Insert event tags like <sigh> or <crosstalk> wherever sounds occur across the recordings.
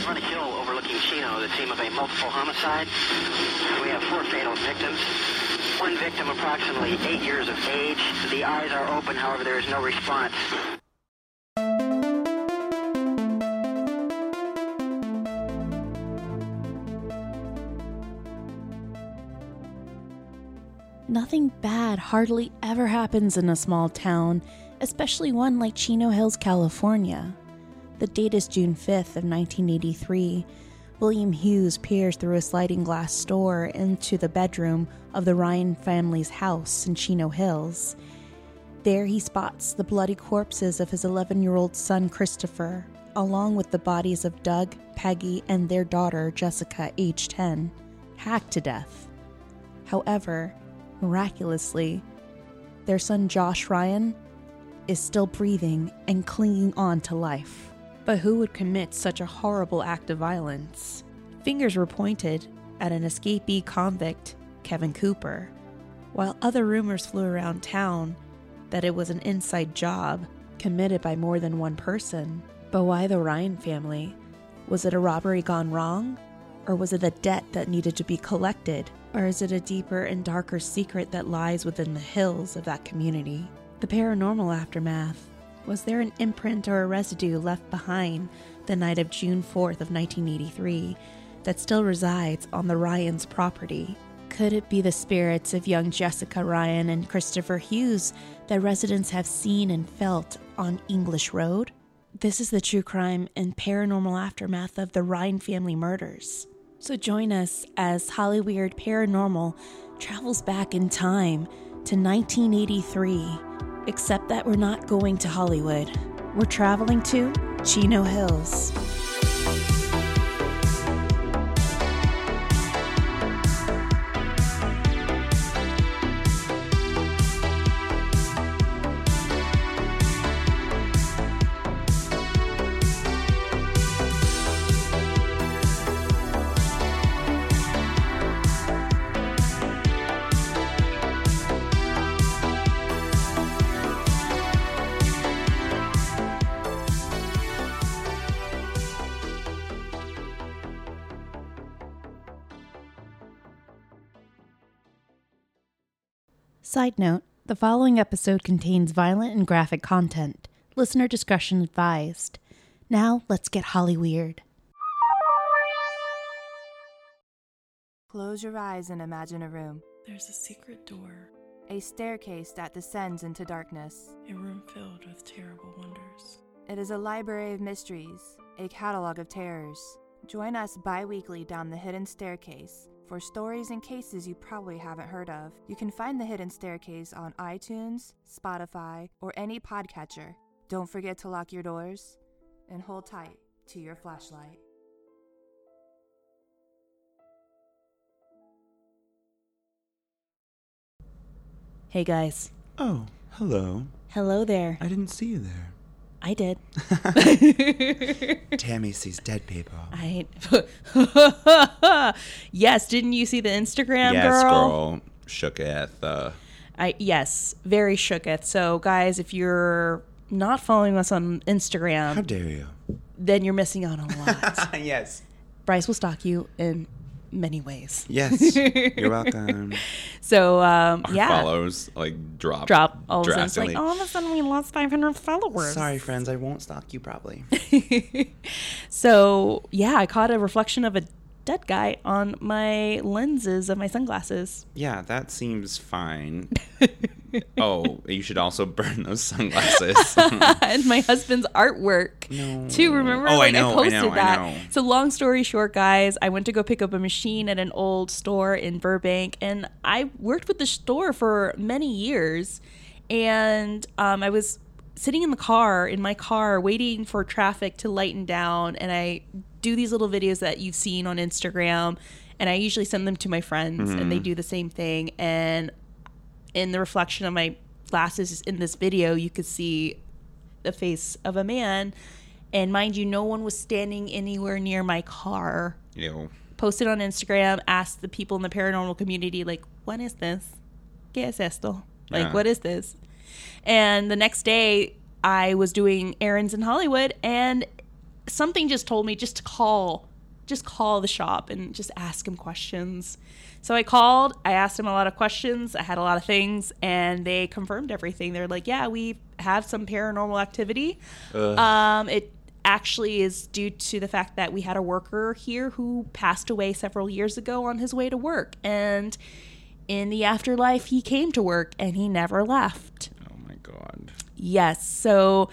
front hill overlooking Chino, the scene of a multiple homicide. We have four fatal victims. One victim approximately eight years of age. The eyes are open, however, there is no response. Nothing bad hardly ever happens in a small town, especially one like Chino Hills, California. The date is June 5th of 1983. William Hughes peers through a sliding glass door into the bedroom of the Ryen family's house in Chino Hills. There he spots the bloody corpses of his 11 year old son Christopher, along with the bodies of Doug, Peggy, and their daughter Jessica, age 10, hacked to death. However, miraculously, their son Josh Ryen is still breathing and clinging on to life. But who would commit such a horrible act of violence? Fingers were pointed at an escapee convict, Kevin Cooper, while other rumors flew around town that it was an inside job committed by more than one person. But why the Ryen family? Was it a robbery gone wrong? Or was it a debt that needed to be collected? Or is it a deeper and darker secret that lies within the hills of that community? The paranormal aftermath. Was there an imprint or a residue left behind the night of June 4th of 1983 that still resides on the Ryens' property? Could it be the spirits of young Jessica Ryen and Christopher Hughes that residents have seen and felt on English Road? This is the true crime and paranormal aftermath of the Ryen family murders. So join us as Holly Weird Paranormal travels back in time to 1983, except that we're not going to Hollywood. We're traveling to Chino Hills. Side note the following episode contains violent and graphic content. Listener discretion advised. Now, let's get Holly weird. Close your eyes and imagine a room. There's a secret door, A staircase that descends into darkness. a room filled with terrible wonders. It is a library of mysteries, a catalog of terrors. Join us bi weekly down the hidden staircase for stories and cases you probably haven't heard of. You can find the hidden staircase on iTunes, Spotify, or any podcatcher. Don't forget to lock your doors and hold tight to your flashlight. Hey guys. Oh, hello. Hello there. I didn't see you there. I did. <laughs> Tammy sees dead people. I. <laughs> yes, didn't you see the Instagram yes, girl? girl. Shooketh. Uh, I yes, very shooketh. So guys, if you're not following us on Instagram, how dare you? then you're missing out on a lot. <laughs> yes. Bryce will stalk you in many ways. Yes. You're welcome. <laughs> So um, Our yeah, follows like drop drop all of a sudden. Like all of a sudden we lost 500 followers. Sorry, friends. I won't stalk you probably. <laughs> So yeah, I caught a reflection of a dead guy on my lenses of my sunglasses. Yeah, that seems fine. <laughs> oh, you should also burn those sunglasses. <laughs> and my husband's artwork No. too. Remember? Oh, I know, I posted know, I that. know. So long story short, guys, I went to go pick up a machine at an old store in Burbank, and I worked with the store for many years, and um, I was sitting in the car in my car waiting for traffic to lighten down and i do these little videos that you've seen on instagram and i usually send them to my friends and they Mm-hmm. do the same thing and in the reflection of my glasses in this video, you could see the face of a man. And mind you, no one was standing anywhere near my car. Ew. Posted on Instagram, asked the people in the paranormal community, like, what is this? ¿Qué es esto? Like, Yeah. what is this? And the next day, I was doing errands in Hollywood, and something just told me just to call, just call the shop and just ask him questions. So I called, I asked him a lot of questions, I had a lot of things, and they confirmed everything. They're like, yeah, we have some paranormal activity. Um, it actually is due to the fact that we had a worker here who passed away several years ago on his way to work. And in the afterlife, he came to work and he never left. Oh my god. Yes. So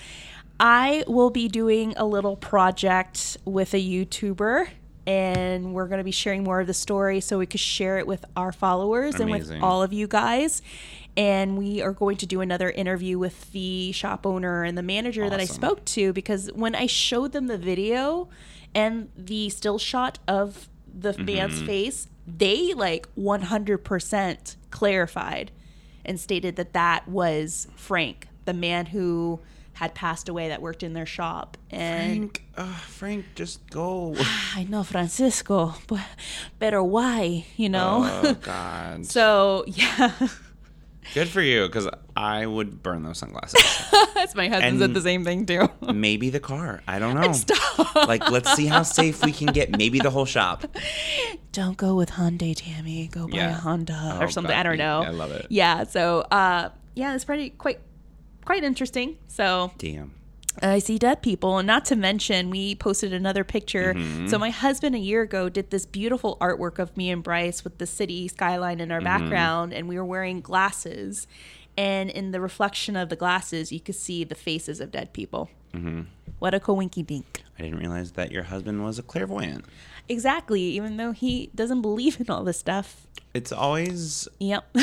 I will be doing a little project with a YouTuber and we're going to be sharing more of the story so we could share it with our followers and with all of you guys. And we are going to do another interview with the shop owner and the manager that I spoke to because when I showed them the video and the still shot of the Mm-hmm. man's face, they like 100% clarified and stated that that was Frank, the man who had passed away that worked in their shop. And Frank, uh, Frank, just go. <sighs> I know Francisco, but better why, you know? oh <laughs> god. so, yeah. Good for you, because I would burn those sunglasses. <laughs> That's my husband said the same thing too. <laughs> Maybe the car. I don't know. Stop. Like, let's see how safe we can get. Maybe the whole shop. Don't go with Hyundai, Tammy. Go buy a Honda Oh, or something. God, I don't know. I love it. Yeah. So, uh, yeah, it's pretty quite quite interesting. So, Damn. I see dead people. And not to mention, we posted another picture. Mm-hmm. So, my husband a year ago did this beautiful artwork of me and Bryce with the city skyline in our Mm-hmm. background, and we were wearing glasses. And in the reflection of the glasses, you could see the faces of dead people. Mm-hmm. What a coinky dink. I didn't realize that your husband was a clairvoyant. Exactly. Even though he doesn't believe in all this stuff. It's always Yep. <laughs>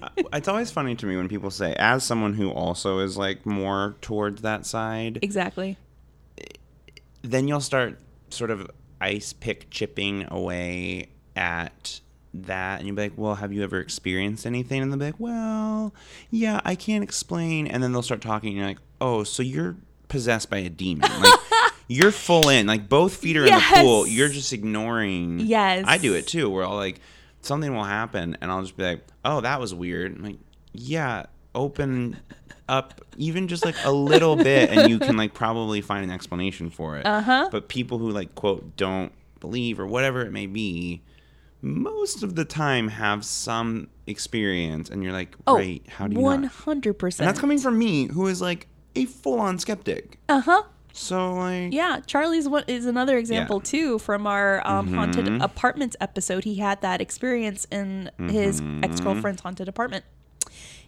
Uh, it's always funny to me when people say as someone who also is like more towards that side exactly. then you'll start sort of ice pick chipping away at that and you'll be like well have you ever experienced anything and they'll be like well yeah i can't explain and then they'll start talking and you're like oh so you're possessed by a demon like you're full in like both feet are in the pool you're just ignoring Yes. i do it too where i'll like something will happen and i'll just be like oh that was weird I'm like yeah open up even just like a little <laughs> bit and you can like probably find an explanation for it Uh-huh. but people who like quote don't believe or whatever it may be most of the time have some experience and you're like Oh, right how do you One hundred and percent. that's coming from me who is like a full-on skeptic Uh huh. So like Yeah, Charlie's what is another example Yeah. too from our um, Mm-hmm. haunted apartments episode. He had that experience in his Mm-hmm. ex girlfriend's haunted apartment.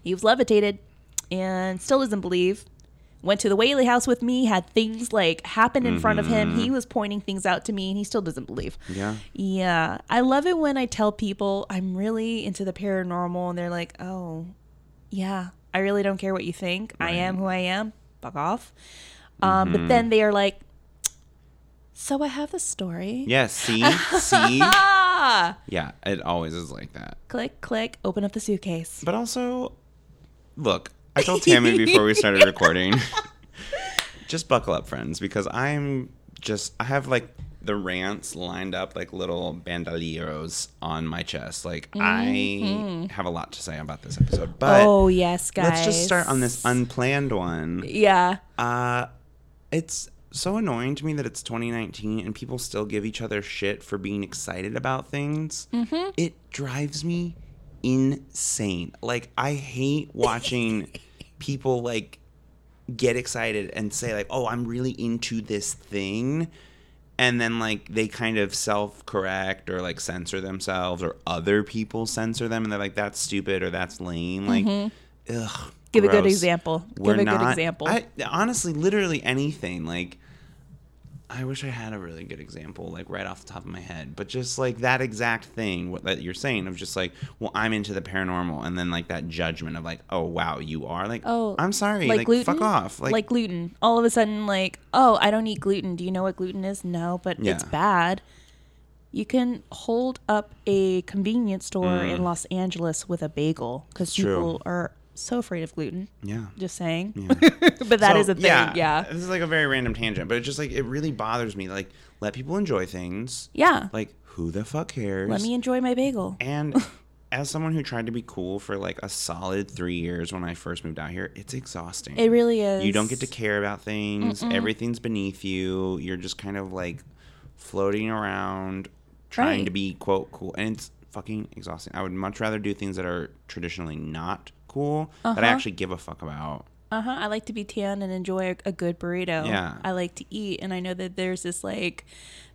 He was levitated and still doesn't believe. Went to the Whaley house with me, had things like happen in front of him. He was pointing things out to me, and he still doesn't believe. Mm-hmm. yeah Yeah, I love it when I tell people I'm really into the paranormal, and they're like, "Oh, yeah, I really don't care what you think. I am who I am. Fuck off." Um, Mm-hmm. But then they are like, "So I have a story." yeah see see Ah! <laughs> yeah it always is like that Click, click. Open up the suitcase. But also, look, I told Tammy before we started <laughs> recording, <laughs> just buckle up, friends, because I'm just, I have like the rants lined up like little bandolieros on my chest. Like, I have a lot to say about this episode. But Mm-hmm. oh yes, guys. let's just start on this unplanned one. Yeah. Uh, it's so annoying to me that it's 2019 and people still give each other shit for being excited about things. Mm-hmm. It drives me insane. Like I hate watching <laughs> people like get excited and say like, "Oh, I'm really into this thing." And then like they kind of self-correct or like censor themselves or other people censor them and they're like that's stupid or that's lame. Like ugh. Give a good example. We're Give a good example. I, honestly, literally anything. Like, I wish I had a really good example, like right off the top of my head. But just like that exact thing what, that you're saying of just like, well, I'm into the paranormal, and then like that judgment of like, oh wow, you are like, Oh, I'm sorry, like, like, gluten. fuck off, Like, like, gluten. All of a sudden, like, oh, I don't eat gluten. Do you know what gluten is? No, but it's bad. You can hold up a convenience store in Los Angeles with a bagel because Mm. people are so afraid of gluten. yeah. Just saying. <laughs> but that So, is a thing. Yeah. yeah. This is like a very random tangent, but it just like it really bothers me. Like, let people enjoy things. Yeah. Like, who the fuck cares? Let me enjoy my bagel. And <laughs> as someone who tried to be cool for like a solid three years when I first moved out here, it's exhausting. It really is. You don't get to care about things. Everything's beneath you. You're just kind of like floating around, trying Right. to be quote cool, and it's fucking exhausting. I would much rather do things that are traditionally not cool that I Uh-huh. actually give a fuck about. Uh huh. I like to be tan and enjoy a, a good burrito. Yeah. I like to eat, and I know that there's this like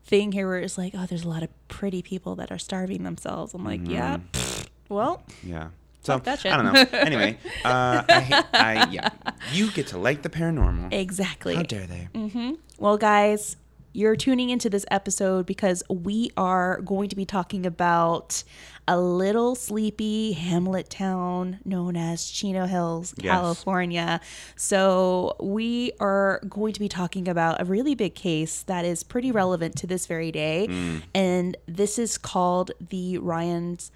thing here where it's like, oh, there's a lot of pretty people that are starving themselves. I'm like, yeah. pfft, Well, Yeah. So Fuck that shit. I don't know. Anyway, <laughs> uh, I, I yeah, you get to like the paranormal. exactly. How dare they? Well, guys, you're tuning into this episode because we are going to be talking about a little sleepy hamlet town known as Chino Hills, Yes. California. So, we are going to be talking about a really big case that is pretty relevant to this very day. Mm. And this is called the Ryen's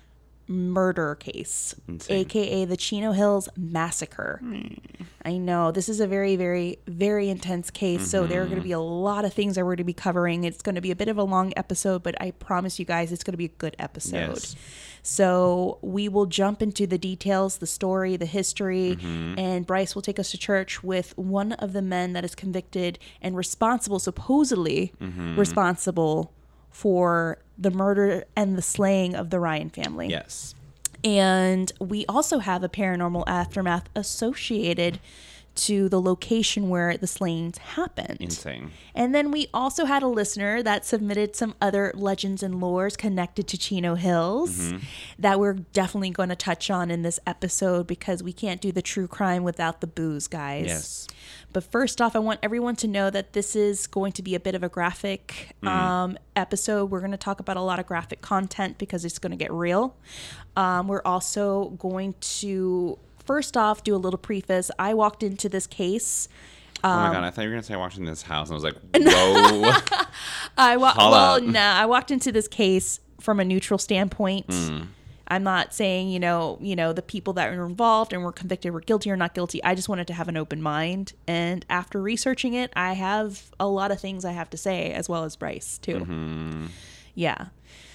murder case, Insane. aka the Chino Hills Massacre. I know this is a very, very, very intense case. So there are going to be a mm-hmm. lot of things that we're going to be covering. It's going to be a bit of a long episode, but I promise you guys it's going to be a good episode. Yes. So we will jump into the details, the story, the history, mm-hmm. and Bryce will take us to church with one of the men that is convicted and responsible, supposedly mm-hmm. responsible for the murder and the slaying of the Ryen family. Yes. And we also have a paranormal aftermath associated to the location where the slayings happened. Insane. And then we also had a listener that submitted some other legends and lores connected to Chino Hills Mm-hmm. that we're definitely going to touch on in this episode because we can't do the true crime without the booze, guys. Yes. But first off, I want everyone to know that this is going to be a bit of a graphic Mm-hmm. um, episode. We're going to talk about a lot of graphic content because it's going to get real. Um, we're also going to, first off, do a little preface. I walked into this case. oh Um, my god, I thought you were gonna say I was watching this house, and I was like, <laughs> whoa. <laughs> I wa- Holla. well, no, I walked into this case from a neutral standpoint. Hmm. I'm not saying you know, you know, the people that were involved and were convicted were guilty or not guilty. I just wanted to have an open mind, and after researching it, I have a lot of things I have to say, as well as Bryce too. Mm-hmm. Yeah.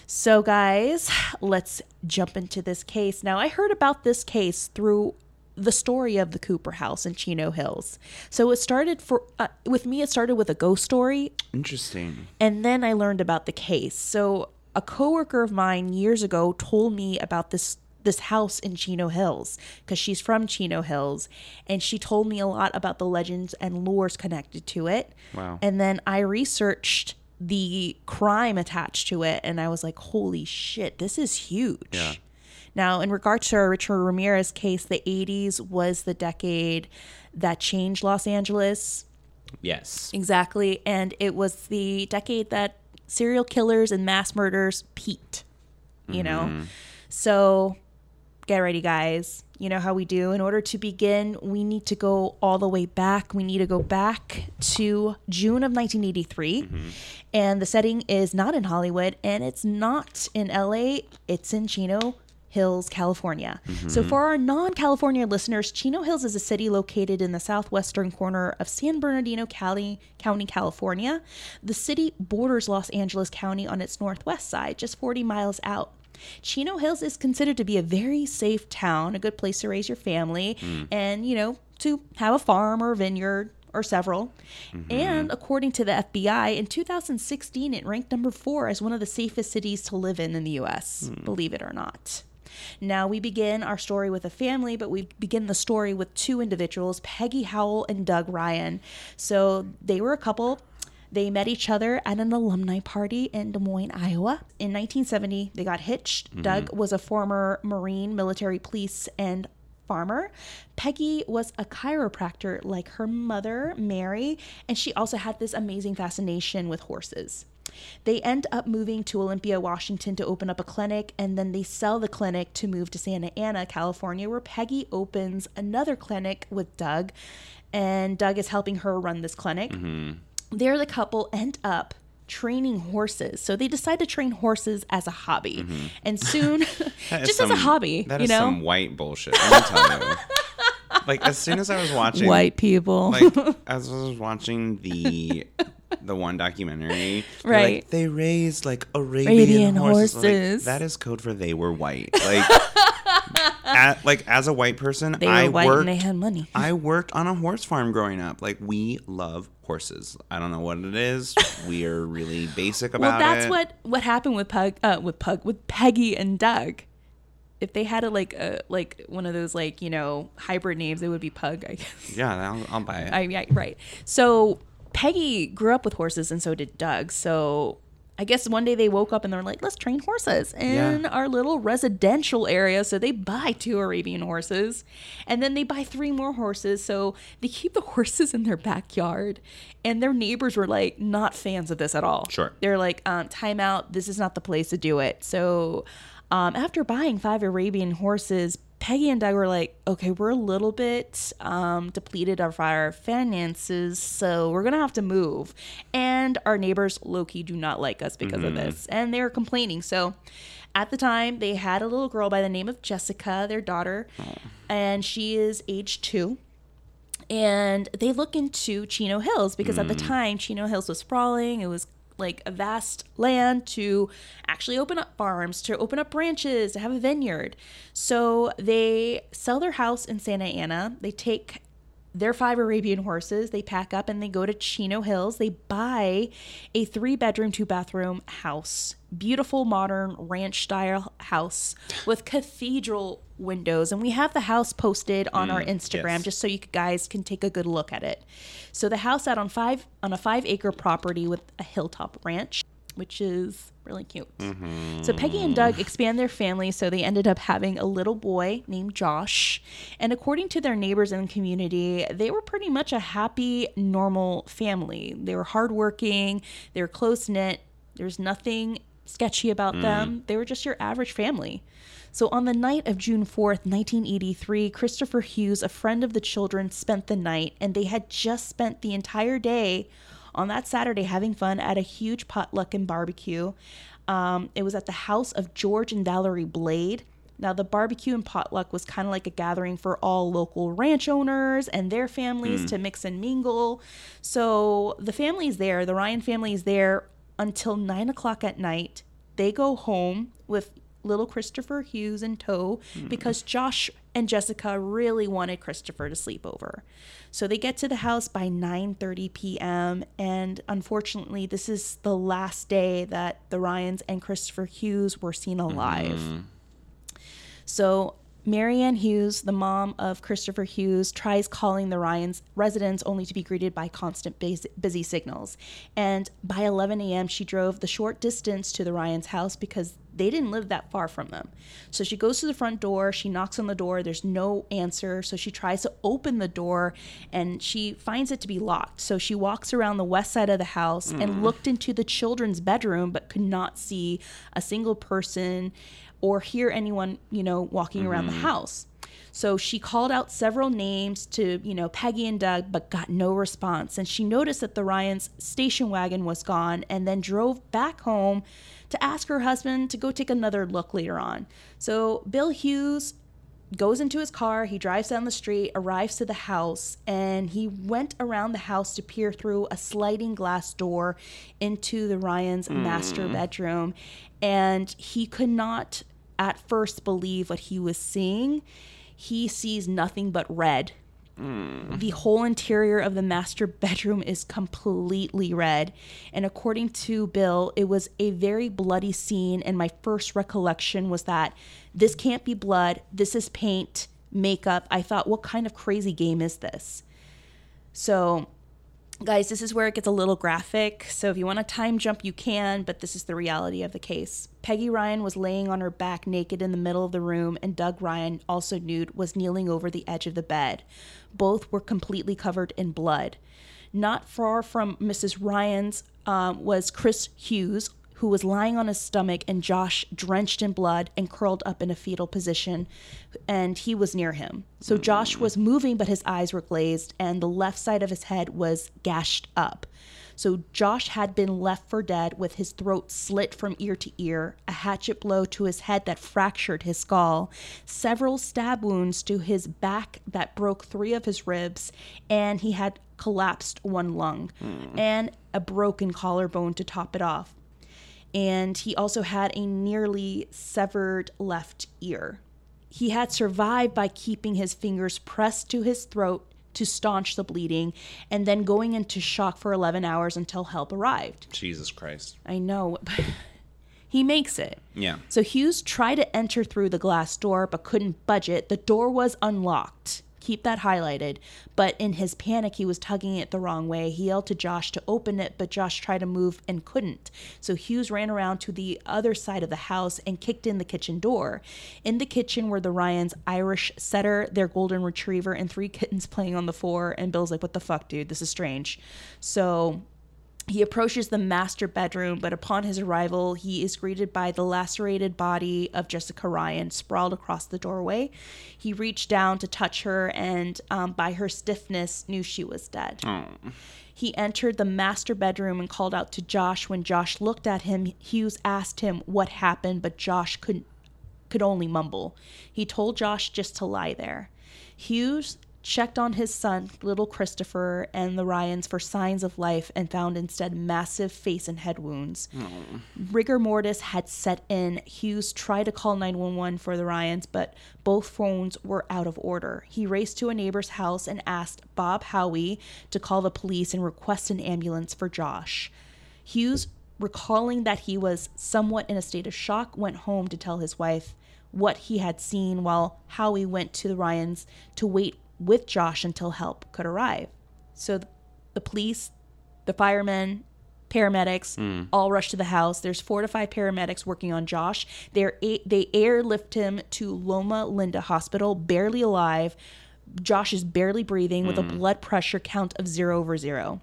So, guys, let's jump into this case. Now, I heard about this case through the story of the Cooper House in Chino Hills. So it started for uh, with me. It started with a ghost story, Interesting. and then I learned about the case. So a coworker of mine years ago told me about this this house in Chino Hills because she's from Chino Hills and she told me a lot about the legends and lures connected to it. Wow. And then I researched the crime attached to it and I was like, "Holy shit, this is huge." Yeah. Now, in regards to our Richard Ramirez case, the 80s was the decade that changed Los Angeles. Yes. Exactly. And it was the decade that serial killers and mass murders peaked, you know? Mm-hmm. So get ready, guys. You know how we do. In order to begin, we need to go all the way back. We need to go back to June of 1983. Mm-hmm. And the setting is not in Hollywood and it's not in LA, it's in Chino. Hills, California. So, mm-hmm. for our non California listeners, Chino Hills is a city located in the southwestern corner of San Bernardino County, County, California. The city borders Los Angeles County on its northwest side, just 40 miles out. Chino Hills is considered to be a very safe town, a good place to raise your family, mm. and, you know, to have a farm or a vineyard or several. Mm-hmm. And according to the FBI, in 2016, it ranked number four as one of the safest cities to live in in the US, hmm. believe it or not. Now we begin our story with a family, but we begin the story with two individuals, Peggy Howell and Doug Ryen. So they were a couple. They met each other at an alumni party in Des Moines, Iowa. In 1970, they got hitched. Mm-hmm. Doug was a former Marine, military police, and farmer. Peggy was a chiropractor like her mother, Mary, and she also had this amazing fascination with horses. They end up moving to Olympia, Washington to open up a clinic, and then they sell the clinic to move to Santa Ana, California, where Peggy opens another clinic with Doug, and Doug is helping her run this clinic. Mm-hmm. There, the couple end up training horses. So they decide to train horses as a hobby. Mm-hmm. And soon, <laughs> <laughs> That is just as a hobby, That you is know? some white bullshit. Let me tell you. <laughs> like as soon as I was watching, White people. like as I was watching the the one documentary, Right. Like, they raised like Arabian, Arabian horses. I'm like, that is code for they were white. Like <laughs> at, like as a white person, They were I white worked. and they had money. <laughs> I worked on a horse farm growing up. Like we love horses. I don't know what it is. we are really basic about it. well, that's it. what what happened with Pug, uh, with Pug, with Peggy and Doug. If they had a like a like one of those like you know hybrid names, it would be Pug. I guess. Yeah, I'll, I'll buy it. I yeah, right. So Peggy grew up with horses, and so did Doug. So I guess one day they woke up and they're like, let's train horses in Yeah. our little residential area. So they buy two Arabian horses, and then they buy three more horses. So they keep the <laughs> horses in their backyard, and their neighbors were like not fans of this at all. Sure. they're like, um, time out. This is not the place to do it. So um, after buying five Arabian horses, Peggy and Doug were like, okay, we're a little bit um, depleted of our finances, so we're gonna have to move. And our neighbors, Loki, do not like us because of this, and they're complaining. So at the time, they had a little girl by the name of Jessica, their daughter, and she is age two and they look into Chino Hills because at the time Chino Hills was sprawling. It was like a vast land to actually open up farms, to open up branches, to have a vineyard. So they sell their house in Santa Ana. They take their five Arabian horses, they pack up and they go to Chino Hills. They buy a three bedroom, two bathroom house. Beautiful, modern ranch style house with cathedral windows. And we have the house posted on our mm, Instagram yes. just so you guys can take a good look at it. So the house out on five on a five acre property with a hilltop ranch, which is really cute. Mm-hmm. So Peggy and Doug expand their family, so they ended up having a little boy named Josh. And according to their neighbors in the community, they were pretty much a happy, normal family. They were hardworking, they were close knit. There's nothing sketchy about them. They were just your average family. So on the night of June 4th, 1983, Christopher Hughes, a friend of the children, spent the night, and they had just spent the entire day on that Saturday having fun at a huge potluck and barbecue. Um, it was at the house of George and Valerie Blade. Now, the barbecue and potluck was kind of like a gathering for all local ranch owners and their families to mix and mingle. So the family's there, the Ryen family is there until nine o'clock at night. They go home with little Christopher Hughes in tow hmm. because Josh and Jessica really wanted Christopher to sleep over. So they get to the house by 9:30 p.m. and unfortunately this is the last day that the Ryens and Christopher Hughes were seen alive. Mm-hmm. So Marianne Hughes, the mom of Christopher Hughes, tries calling the Ryens residence only to be greeted by constant busy signals. And by 11 a.m., she drove the short distance to the Ryens' house because they didn't live that far from them. So she goes to the front door, she knocks on the door, there's no answer. So she tries to open the door and she finds it to be locked. So she walks around the west side of the house and mm. looked into the children's bedroom but could not see a single person or hear anyone, you know, walking around the mm-hmm. house. So she called out several names to, you know, Peggy and Doug, but got no response. And she noticed that the Ryens' station wagon was gone and then drove back home to ask her husband to go take another look later on. So Bill Hughes goes into his car, he drives down the street, arrives to the house, and he went around the house to peer through a sliding glass door into the Ryen's master mm. bedroom. And he could not at first believe what he was seeing. He sees nothing but red. Mm-hmm. The whole interior of the master bedroom is completely red. And according to Bill, it was a very bloody scene. And my first recollection was that this can't be blood. This is paint, makeup. I thought, what kind of crazy game is this? So, guys, this is where it gets a little graphic. So, if you want a time jump, you can, but this is the reality of the case. Peggy Ryen was laying on her back naked in the middle of the room, and Doug Ryen, also nude, was kneeling over the edge of the bed. Both were completely covered in blood. Not far from Mrs. Ryen's um, was Chris Hughes, who was lying on his stomach, and Josh, drenched in blood and curled up in a fetal position, and he was near him. So mm. Josh was moving, but his eyes were glazed, and the left side of his head was gashed up. So Josh had been left for dead with his throat slit from ear to ear, a hatchet blow to his head that fractured his skull, several stab wounds to his back that broke three of his ribs, and he had collapsed one lung, mm. and a broken collarbone to top it off and he also had a nearly severed left ear. he had survived by keeping his fingers pressed to his throat to staunch the bleeding and then going into shock for 11 hours until help arrived. Jesus Christ. I know, <laughs> but he makes it. Yeah. So Hughes tried to enter through the glass door but couldn't budge it. The door was unlocked. Keep that highlighted. But in his panic, he was tugging it the wrong way. He yelled to Josh to open it, but Josh tried to move and couldn't. So Hughes ran around to the other side of the house and kicked in the kitchen door. In the kitchen were the Ryens' Irish setter, their golden retriever, and three kittens playing on the floor. And Bill's like, What the fuck, dude? This is strange. So he approaches the master bedroom, but upon his arrival, he is greeted by the lacerated body of Jessica Ryen sprawled across the doorway. He reached down to touch her and, um, by her stiffness, knew she was dead. He entered the master bedroom and called out to Josh. When Josh looked at him, Hughes asked him what happened, but Josh could could only mumble. He told Josh just to lie there. Hughes checked on his son, little Christopher, and the Ryens for signs of life and found instead massive face and head wounds. Mm. Rigor mortis had set in. Hughes tried to call 911 for the Ryens, but both phones were out of order. He raced to a neighbor's house and asked Bob Howie to call the police and request an ambulance for Josh. Hughes, recalling that he was somewhat in a state of shock, went home to tell his wife what he had seen while Howie went to the Ryens to wait with Josh until help could arrive. So th- the police, the firemen, paramedics hmm. all rush to the house. There's four to five paramedics working on Josh. They're a- they airlift him to Loma Linda Hospital, barely alive. Josh is barely breathing with a hmm. blood pressure count of zero over zero.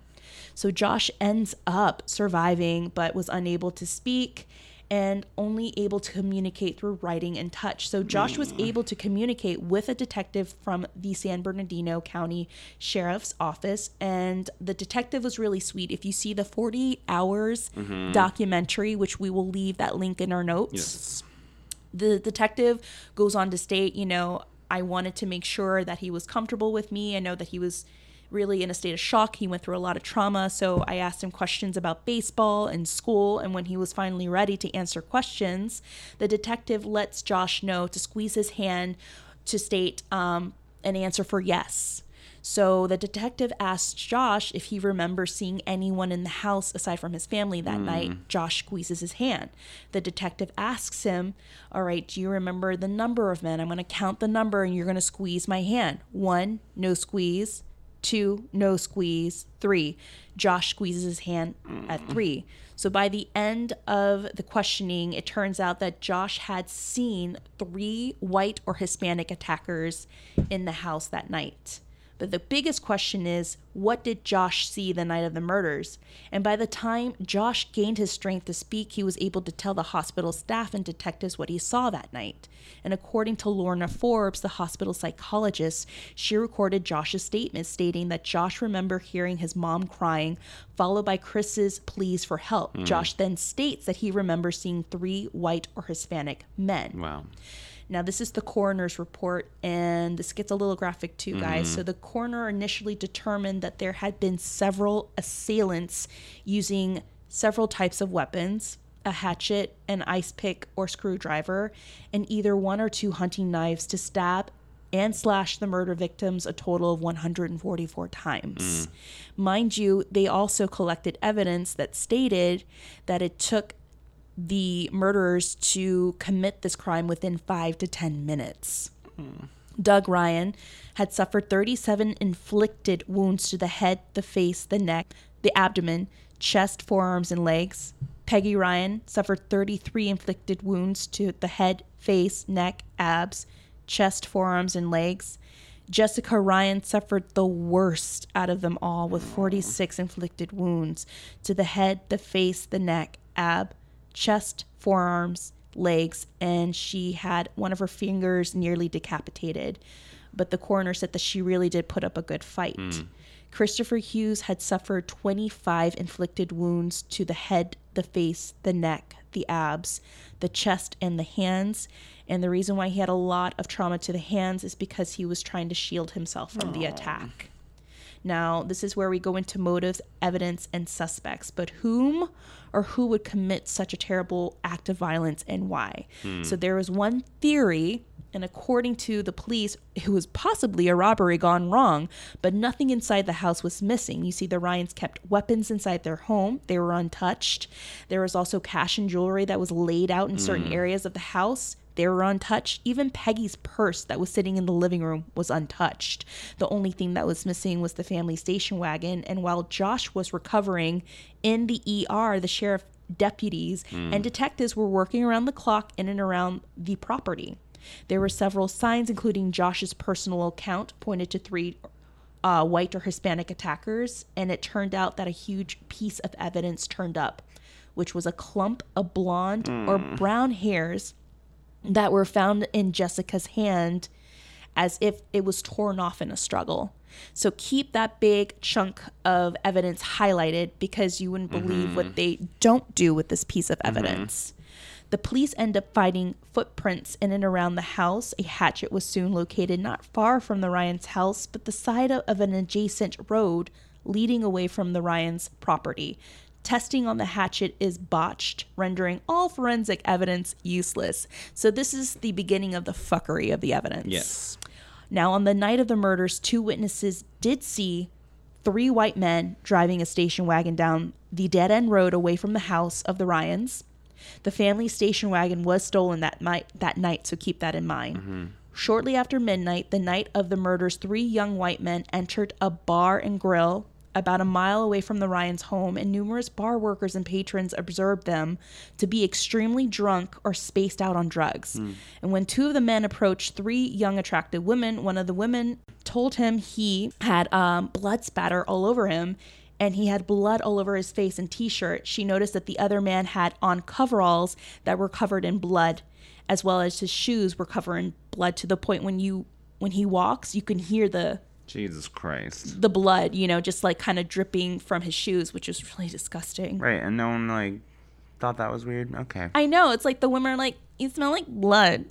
So Josh ends up surviving, but was unable to speak and only able to communicate through writing and touch. So Josh was mm. able to communicate with a detective from the San Bernardino County Sheriff's Office, and the detective was really sweet. If you see the 40 hours mm-hmm. documentary, which we will leave that link in our notes, Yes. the detective goes on to state, you know, I wanted to make sure that he was comfortable with me. I know that he was really in a state of shock. He went through a lot of trauma. So I asked him questions about baseball and school. And when he was finally ready to answer questions, the detective lets Josh know to squeeze his hand to state um, an answer for yes. So the detective asks Josh if he remembers seeing anyone in the house aside from his family that night. Josh squeezes his hand. The detective asks him, All right, do you remember the number of men? I'm going to count the number and you're going to squeeze my hand. One, no squeeze. Two, no squeeze. Three, Josh squeezes his hand at three. So by the end of the questioning, it turns out that Josh had seen three white or Hispanic attackers in the house that night. But the biggest question is what did Josh see the night of the murders? And by the time Josh gained his strength to speak, he was able to tell the hospital staff and detectives what he saw that night. And according to Lorna Forbes, the hospital psychologist, she recorded Josh's statement stating that Josh remembered hearing his mom crying, followed by Chris's pleas for help. Hmm. Josh then states that he remembers seeing three white or Hispanic men. Wow. Now, this is the coroner's report, and this gets a little graphic too, guys. Mm-hmm. So, the coroner initially determined that there had been several assailants using several types of weapons a hatchet, an ice pick, or screwdriver, and either one or two hunting knives to stab and slash the murder victims a total of 144 times. Mm. Mind you, they also collected evidence that stated that it took the murderers to commit this crime within five to 10 minutes. Doug Ryen had suffered 37 inflicted wounds to the head, the face, the neck, the abdomen, chest, forearms, and legs. Peggy Ryen suffered 33 inflicted wounds to the head, face, neck, abs, chest, forearms, and legs. Jessica Ryen suffered the worst out of them all with 46 inflicted wounds to the head, the face, the neck, ab, chest, forearms, legs, and she had one of her fingers nearly decapitated. But the coroner said that she really did put up a good fight. Hmm. Christopher Hughes had suffered 25 inflicted wounds to the head, the face, the neck, the abs, the chest, and the hands. And the reason why he had a lot of trauma to the hands is because he was trying to shield himself from the attack. Now, this is where we go into motives, evidence, and suspects. But whom or who would commit such a terrible act of violence and why? Hmm. So there was one theory And according to the police, it was possibly a robbery gone wrong, but nothing inside the house was missing. You see, the Ryens kept weapons inside their home, they were untouched. There was also cash and jewelry that was laid out in certain hmm. areas of the house. They were untouched. Even Peggy's purse that was sitting in the living room was untouched. The only thing that was missing was the family station wagon. And while Josh was recovering in the ER, the sheriff deputies and detectives were working around the clock in and around the property. There were several signs, including Josh's personal account, pointed to three uh, white or Hispanic attackers, and it turned out that a huge piece of evidence turned up, which was a clump of blonde or brown hairs that were found in Jessica's hand as if it was torn off in a struggle. So keep that big chunk of evidence highlighted because you wouldn't believe what mm-hmm. they don't do with this piece of mm-hmm. evidence. The police end up finding footprints in and around the house. A hatchet was soon located not far from the Ryens' house, but the side of, of an adjacent road leading away from the Ryens' property. Testing on the hatchet is botched, rendering all forensic evidence useless. So, this is the beginning of the fuckery of the evidence. Yes. Now, on the night of the murders, two witnesses did see three white men driving a station wagon down the dead end road away from the house of the Ryens. The family station wagon was stolen that night, that night, so keep that in mind. Mm-hmm. Shortly after midnight, the night of the murders, three young white men entered a bar and grill about a mile away from the Ryens' home, and numerous bar workers and patrons observed them to be extremely drunk or spaced out on drugs. And when two of the men approached three young, attractive women, one of the women told him he had um, blood spatter all over him and he had blood all over his face and t-shirt. She noticed that the other man had on coveralls that were covered in blood, as well as his shoes were covered in blood to the point when you when he walks, you can hear the Jesus Christ. the blood, you know, just like kind of dripping from his shoes, which was really disgusting. Right, and no one like thought that was weird. Okay. I know. It's like the women are like, you smell like blood.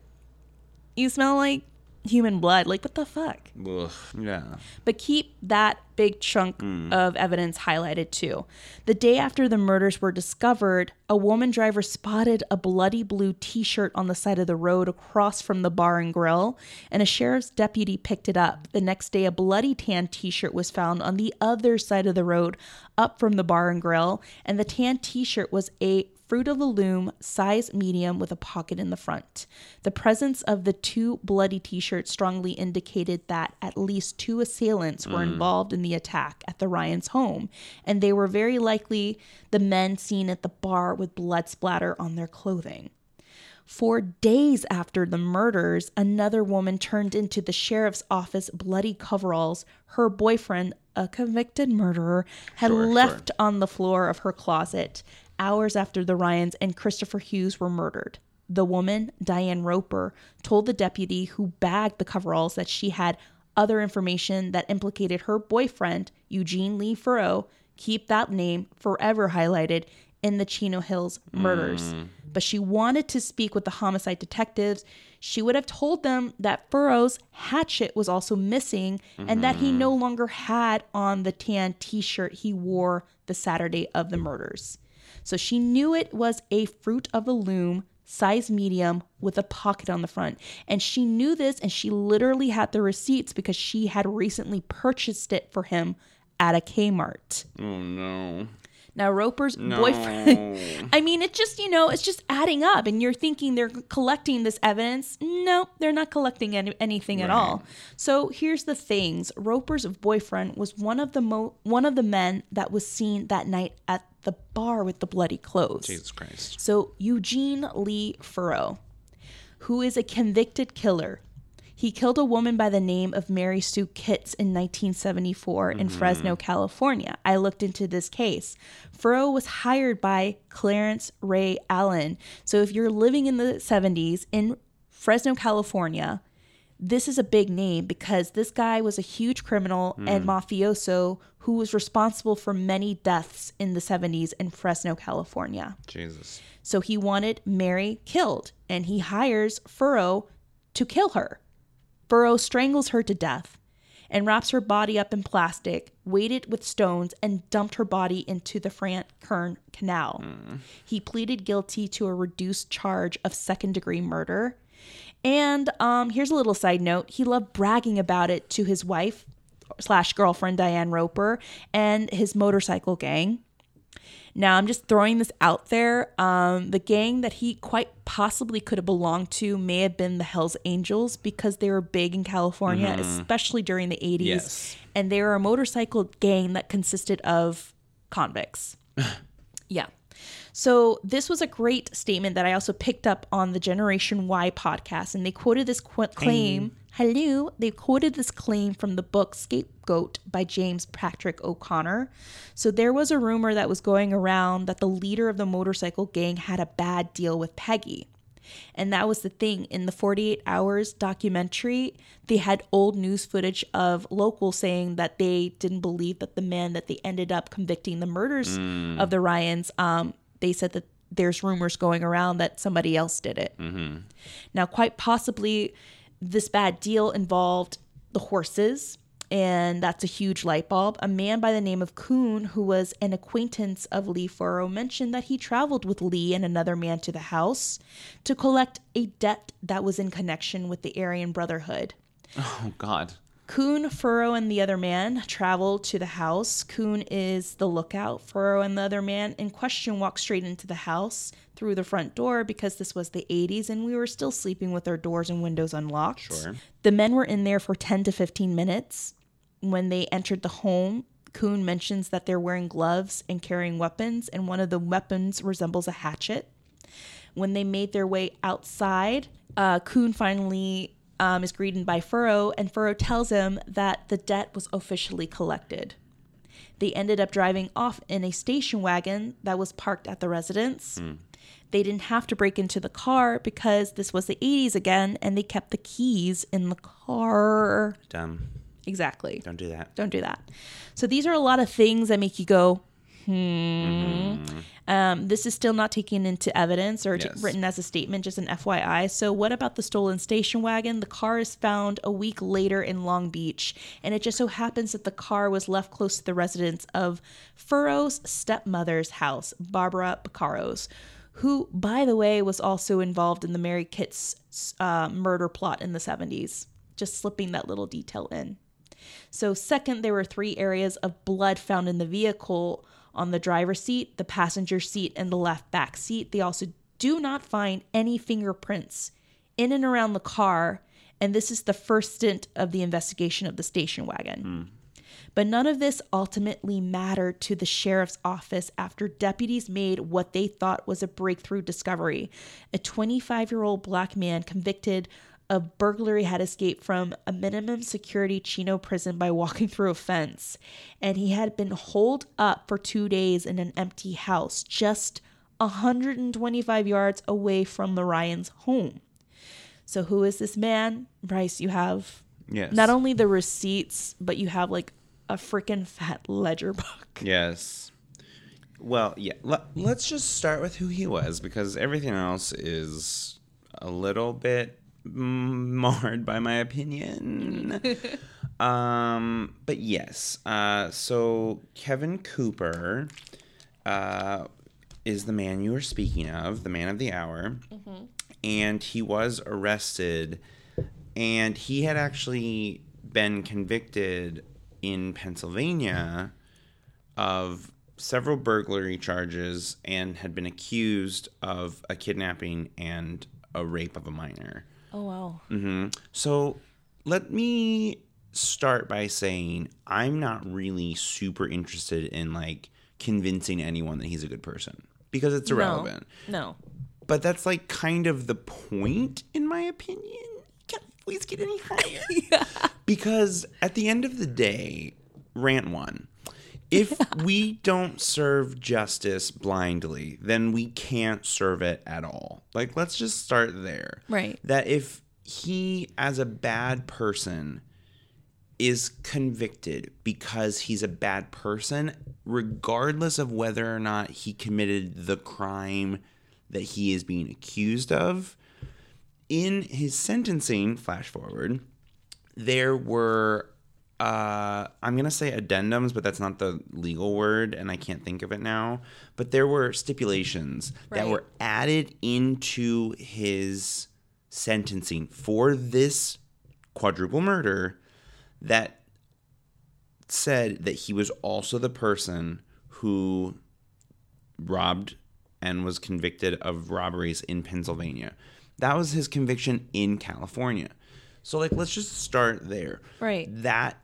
You smell like human blood. Like, what the fuck? Ugh, yeah. But keep that big chunk hmm. of evidence highlighted too. The day after the murders were discovered, a woman driver spotted a bloody blue t shirt on the side of the road across from the bar and grill, and a sheriff's deputy picked it up. The next day, a bloody tan t shirt was found on the other side of the road up from the bar and grill, and the tan t shirt was a Fruit of the Loom, size medium with a pocket in the front. The presence of the two bloody t shirts strongly indicated that at least two assailants were hmm. involved in the attack at the Ryens' home, and they were very likely the men seen at the bar with blood splatter on their clothing. Four days after the murders, another woman turned into the sheriff's office bloody coveralls. Her boyfriend, a convicted murderer, had Sure, sure. left on the floor of her closet hours after the Ryens and Christopher Hughes were murdered. The woman, Diane Roper, told the deputy who bagged the coveralls that she had other information that implicated her boyfriend, Eugene Lee Furrow, keep that name forever highlighted in the Chino Hills murders. Hmm. But she wanted to speak with the homicide detectives. She would have told them that Furrow's hatchet was also missing and that he mm-hmm. no longer had on the tan t shirt he wore the Saturday of the murders. So she knew it was a fruit of the loom, size medium, with a pocket on the front. And she knew this and she literally had the receipts because she had recently purchased it for him at a Kmart. Oh no. Now Roper's No. boyfriend. <laughs> I mean, it's just you know, it's just adding up, and you're thinking they're collecting this evidence. No, they're not collecting any, anything at all. So here's the things: Roper's boyfriend was one of the mo- one of the men that was seen that night at the bar with the bloody clothes. Jesus Christ. So Eugene Lee Furrow, who is a convicted killer. He killed a woman by the name of Mary Sue Kitts in 1974 in mm-hmm. Fresno, California. I looked into this case. Furrow was hired by Clarence Ray Allen. So if you're living in the 70s in Fresno, California, this is a big name because this guy was a huge criminal hmm. and mafioso who was responsible for many deaths in the 70s in Fresno, California. Jesus. So he wanted Mary killed, and he hires Furrow to kill her. Furrow strangles her to death and wraps her body up in plastic, weighted with stones, and dumped her body into the Frank Kern Canal. He pleaded guilty to a reduced charge of second degree murder. And um, here's a little side note: he loved bragging about it to his wife slash girlfriend Diane Roper and his motorcycle gang. Now, I'm just throwing this out there. Um, the gang that he quite possibly could have belonged to may have been the Hells Angels because they were big in California, especially during the 80s. Yes. And they were a motorcycle gang that consisted of convicts. <laughs> yeah. So, this was a great statement that I also picked up on the Generation Why podcast, and they quoted this qu- claim. Hello, they quoted this claim from the book Scapegoat by James Patrick O'Connor. So, there was a rumor that was going around that the leader of the motorcycle gang had a bad deal with Peggy. And that was the thing. In the 48 Hours documentary, they had old news footage of locals saying that they didn't believe that the man that they ended up convicting the murders of the Ryens, um, they said that there's rumors going around that somebody else did it. Mm-hmm. Now, quite possibly, this bad deal involved the horses, and that's a huge light bulb. A man by the name of Kuhn, who was an acquaintance of Lee Furrow, mentioned that he traveled with Lee and another man to the house to collect a debt that was in connection with the Aryan Brotherhood. Oh God. Kuhn, Furrow, and the other man travel to the house. Kuhn is the lookout. Furrow and the other man in question walk straight into the house through the front door because this was the 80s and we were still sleeping with our doors and windows unlocked. Sure. The men were in there for 10 to 15 minutes. When they entered the home, Kuhn mentions that they're wearing gloves and carrying weapons, and one of the weapons resembles a hatchet. When they made their way outside, uh, Kuhn finally um, is greeted by Furrow, and Furrow tells him that the debt was officially collected. They ended up driving off in a station wagon that was parked at the residence. They didn't have to break into the car because this was the 80s again, and they kept the keys in the car. Dumb. Exactly. Don't do that. Don't do that. So these are a lot of things that make you go, hmm. Um, this is still not taken into evidence or t- written as a statement, just an FYI. So, what about the stolen station wagon? The car is found a week later in Long Beach, and it just so happens that the car was left close to the residence of Furrow's stepmother's house, Barbara Baccaros, who, by the way, was also involved in the Mary Kitts uh, murder plot in the 70s. Just slipping that little detail in. So, second, there were three areas of blood found in the vehicle on the driver's seat, the passenger seat, and the left back seat. They also do not find any fingerprints in and around the car, and this is the first stint of the investigation of the station wagon. Hmm. But none of this ultimately mattered to the sheriff's office after deputies made what they thought was a breakthrough discovery. A 25 year old black man convicted of burglary had escaped from a minimum security Chino prison by walking through a fence. And he had been holed up for two days in an empty house just 125 yards away from the Ryen's home. So, who is this man? Bryce, you have Yes. not only the receipts, but you have like a freaking fat ledger book. <laughs> Yes. Well, yeah. Let, let's just start with who he was because everything else is a little bit <laughs> marred by my opinion. <laughs> um, but yes. Uh, so Kevin Cooper uh, is the man you were speaking of, the man of the hour, and he was arrested, and he had actually been convicted in Pennsylvania of several burglary charges and had been accused of a kidnapping and a rape of a minor. Oh wow. Mm-hmm. So let me start by saying I'm not really super interested in like convincing anyone that he's a good person because it's irrelevant. No. But that's like kind of the point, in my opinion. Can I please get any higher? <laughs> Because at the end of the day, rant one. If <laughs> we don't serve justice blindly, then we can't serve it at all. Like, let's just start there. Right. That if he, as a bad person, is convicted because he's a bad person, regardless of whether or not he committed the crime that he is being accused of. In his sentencing, flash forward, there were, uh, I'm going to say addendums, but that's not the legal word, and I can't think of it now. But there were stipulations that were added into his sentencing for this quadruple murder that said that he was also the person who robbed and was convicted of robberies in Pennsylvania. That was his conviction in California. So like let's just start there. Right. That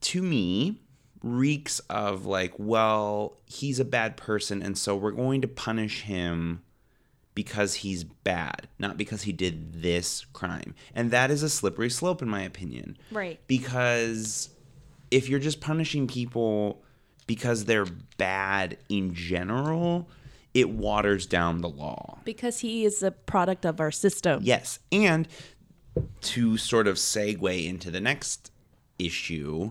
to me reeks of like, well, he's a bad person and so we're going to punish him because he's bad, not because he did this crime. And that is a slippery slope in my opinion. Right. Because if you're just punishing people because they're bad in general, it waters down the law. Because he is a product of our system. Yes. And to sort of segue into the next issue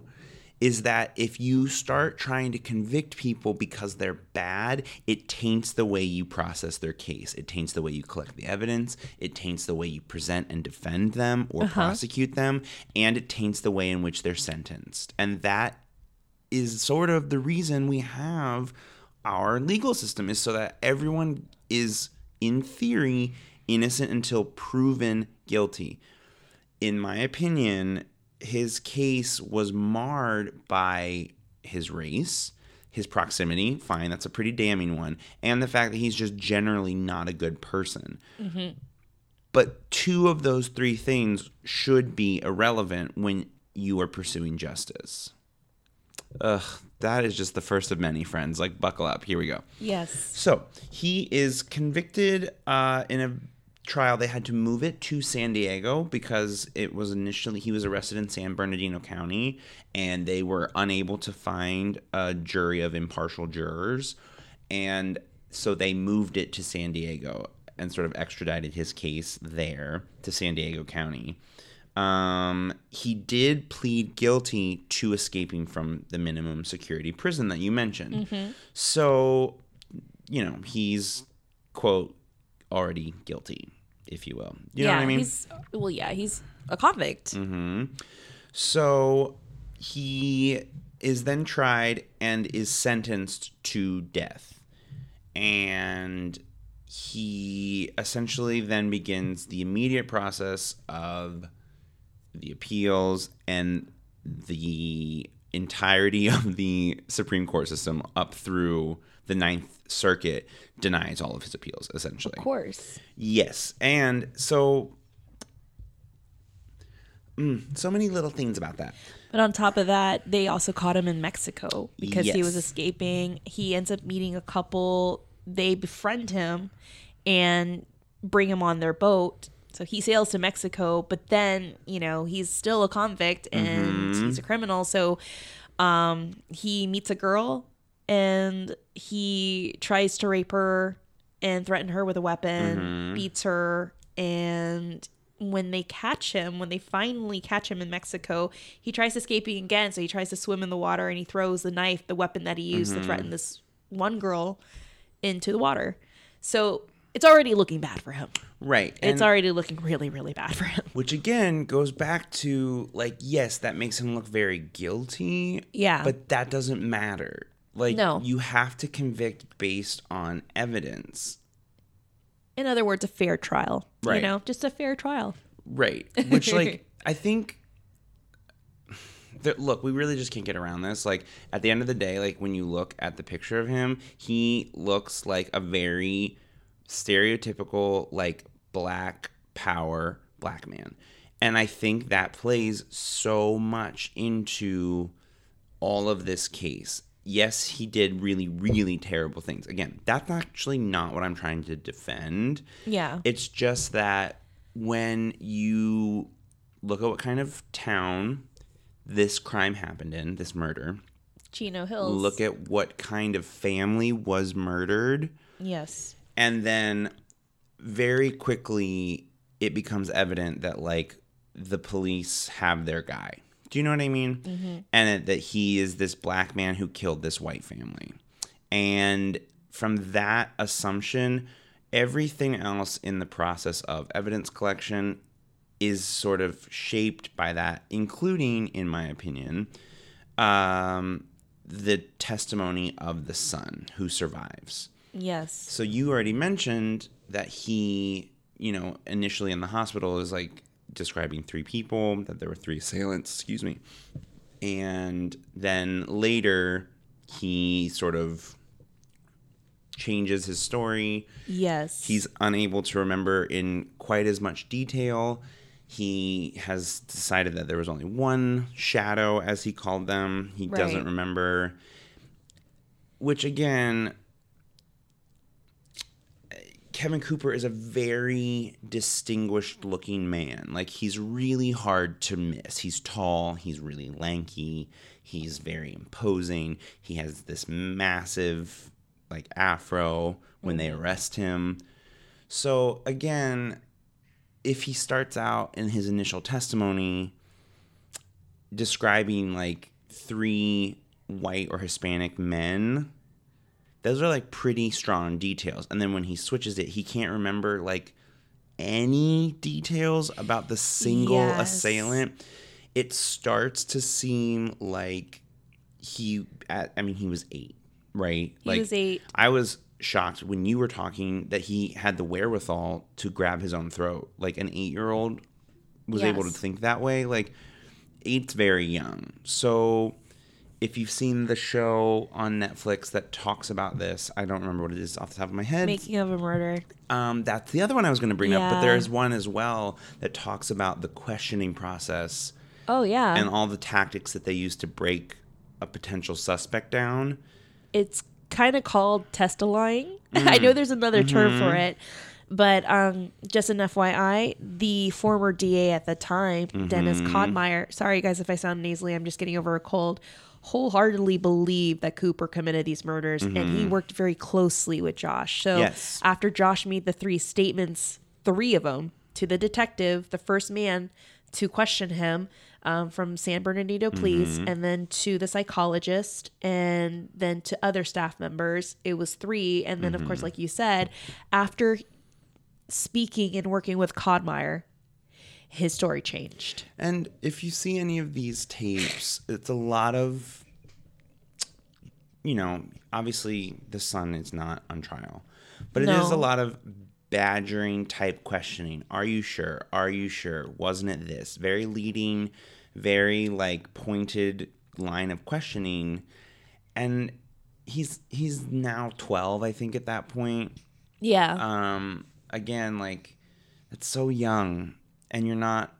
is that if you start trying to convict people because they're bad, it taints the way you process their case. It taints the way you collect the evidence. It taints the way you present and defend them or uh-huh. prosecute them. And it taints the way in which they're sentenced. And that is sort of the reason we have our legal system is so that everyone is in theory innocent until proven guilty in my opinion his case was marred by his race his proximity fine that's a pretty damning one and the fact that he's just generally not a good person but two of those three things should be irrelevant when you are pursuing justice Ugh, that is just the first of many, friends. Like, buckle up. Here we go. Yes. So, he is convicted uh, in a trial. They had to move it to San Diego because it was initially, he was arrested in San Bernardino County and they were unable to find a jury of impartial jurors. And so they moved it to San Diego and sort of extradited his case there to San Diego County. Um, he did plead guilty to escaping from the minimum security prison that you mentioned. So, you know, he's quote already guilty, if you will. You know what I mean? he's well, yeah, he's a convict. Mm-hmm. So he is then tried and is sentenced to death. And he essentially then begins the immediate process of the appeals and the entirety of the Supreme Court system up through the Ninth Circuit denies all of his appeals, essentially. Of course. Yes. And so, mm, so many little things about that. But on top of that, they also caught him in Mexico because he was escaping. He ends up meeting a couple. They befriend him and bring him on their boat. So he sails to Mexico, but then, you know, he's still a convict and he's a criminal. So um, he meets a girl and he tries to rape her and threaten her with a weapon, mm-hmm. beats her, and when they catch him, when they finally catch him in Mexico, he tries escaping again. So he tries to swim in the water and he throws the knife, the weapon that he used to threaten mm-hmm. this one girl, into the water. So it's already looking bad for him. Right. It's already looking really, really bad for him. Which again goes back to like, yes, that makes him look very guilty. Yeah. But that doesn't matter. Like, No. you have to convict based on evidence. In other words, a fair trial. Right. You know, just a fair trial. Right. Which, like, <laughs> I think. That, look, we really just can't get around this. Like, at the end of the day, like, when you look at the picture of him, he looks like a very stereotypical, like, black power black man. And I think that plays so much into all of this case. Yes, he did really, really terrible things. Again, that's actually not what I'm trying to defend. Yeah. It's just that when you look at what kind of town this crime happened in, this murder, Chino Hills. look at what kind of family was murdered, Yes. and then very quickly it becomes evident that like the police have their guy. Do you know what I mean? And that he is this black man who killed this white family. And from that assumption, everything else in the process of evidence collection is sort of shaped by that, including, in my opinion, um, the testimony of the son who survives. Yes. So you already mentioned that he you know, initially in the hospital is like describing three people, that there were three assailants, excuse me. And then later, he sort of changes his story. Yes. He's unable to remember in quite as much detail. He has decided that there was only one shadow, as he called them. He doesn't remember. Which, again, Kevin Cooper is a very distinguished looking man. Like he's really hard to miss. He's tall, he's really lanky, he's very imposing. He has this massive like afro when they mm-hmm. arrest him. So again, if he starts out in his initial testimony describing like three white or Hispanic men, those are like pretty strong details. And then when he switches it, he can't remember like any details about the single Yes. assailant. It starts to seem like he, at, I mean, he was eight, right? He like, was eight. I was shocked when you were talking that he had the wherewithal to grab his own throat. Like an eight year old was able to think that way. Like, eight's very young. So if you've seen the show on Netflix that talks about this, I don't remember what it is off the top of my head. Making of a murder. Um, that's the other one I was going to bring up, but there's one as well that talks about the questioning process Oh yeah. and all the tactics that they use to break a potential suspect down. it's kind of called testifying. <laughs> I know there's another term for it, but um, just an FYI, the former DA at the time, Dennis Kottmeier, sorry guys if I sound nasally, I'm just getting over a cold, wholeheartedly believe that Cooper committed these murders and he mm-hmm. worked very closely with Josh. So Yes. after Josh made the three statements, three of them, to the detective, the first man to question him um, from San Bernardino Police, mm-hmm. and then to the psychologist, and then to other staff members. It was three. And then, of course, mm-hmm. like you said, after speaking and working with Kottmeier, his story changed. And if you see any of these tapes, it's a lot of, you know, obviously the son is not on trial, but it is No. a lot of badgering type questioning. Are you sure? Are you sure? Wasn't it this? Very leading, very like pointed line of questioning. And he's he's now 12, I think, at that point Yeah. um again like it's so young and you're not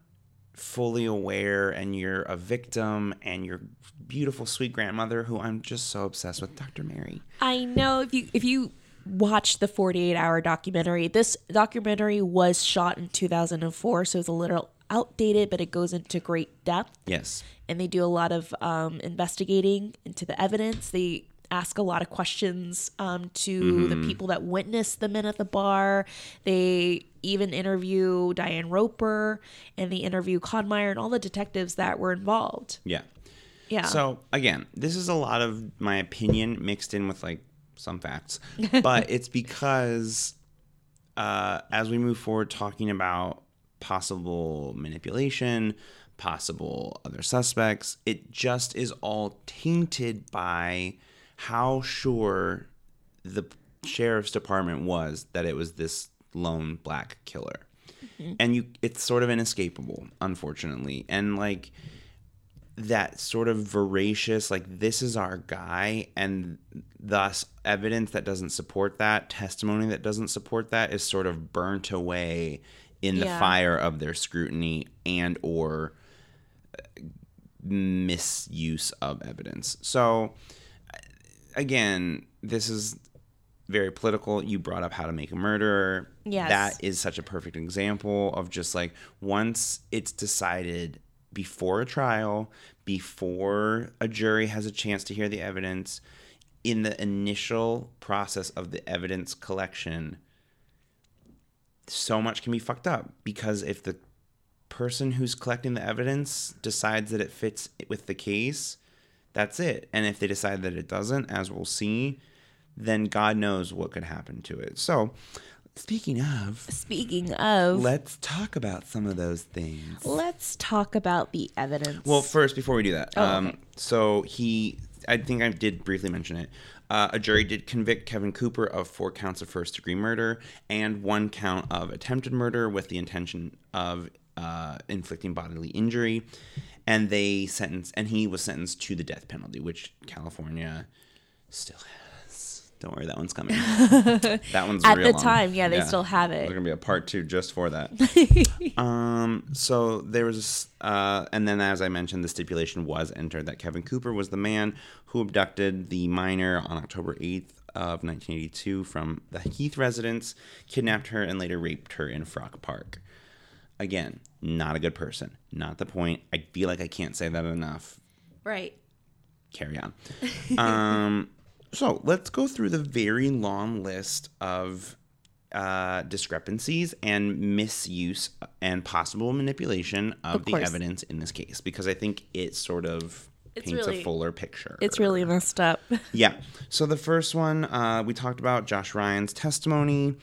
fully aware and you're a victim and your beautiful sweet grandmother who I'm just so obsessed with Dr. Mary. I know if you if you watch the 48 hour documentary, this documentary was shot in 2004, so it's a little outdated, but it goes into great depth. Yes. and they do a lot of um, investigating into the evidence. They ask a lot of questions um, to the people that witnessed the men at the bar. They even interview Diane Roper and the interview Kottmeier and all the detectives that were involved. Yeah. Yeah. So again, this is a lot of my opinion mixed in with like some facts, <laughs> but it's because uh, as we move forward talking about possible manipulation, possible other suspects, it just is all tainted by how sure the sheriff's department was that it was this lone black killer. And you it's sort of inescapable, unfortunately. And like that sort of voracious like this is our guy and thus evidence that doesn't support that testimony that doesn't support that is sort of burnt away in the Yeah. fire of their scrutiny and or uh, misuse of evidence so again this is very political you brought up how to make a murderer Yes. that is such a perfect example of just like once it's decided before a trial, before a jury has a chance to hear the evidence, in the initial process of the evidence collection, so much can be fucked up because if the person who's collecting the evidence decides that it fits with the case, that's it. And if they decide that it doesn't, as we'll see, then God knows what could happen to it. So, speaking of, Speaking of, let's talk about some of those things. let's talk about the evidence. Well, first, before we do that, Oh, um, okay. so he I think I did briefly mention it. Uh, a jury did convict Kevin Cooper of four counts of first degree murder and one count of attempted murder with the intention of uh, inflicting bodily injury. And they sentenced, and he was sentenced to the death penalty, which California still has. Don't worry, that one's coming. <laughs> that one's At real the long. time, yeah, they still have it. There's gonna be a part two just for that. <laughs> um, so there was, uh, and then as I mentioned, the stipulation was entered that Kevin Cooper was the man who abducted the minor on October 8th of 1982 from the Heath residence, kidnapped her, and later raped her in Frock Park. Again, not a good person. Not the point. I feel like I can't say that enough Right. carry on. <laughs> um, so let's go through the very long list of uh, discrepancies and misuse and possible manipulation of, Of the course. evidence in this case because I think it sort of It's paints really- a fuller picture. It's really messed up. <laughs> Yeah. So the first one uh, we talked about, Josh Ryen's testimony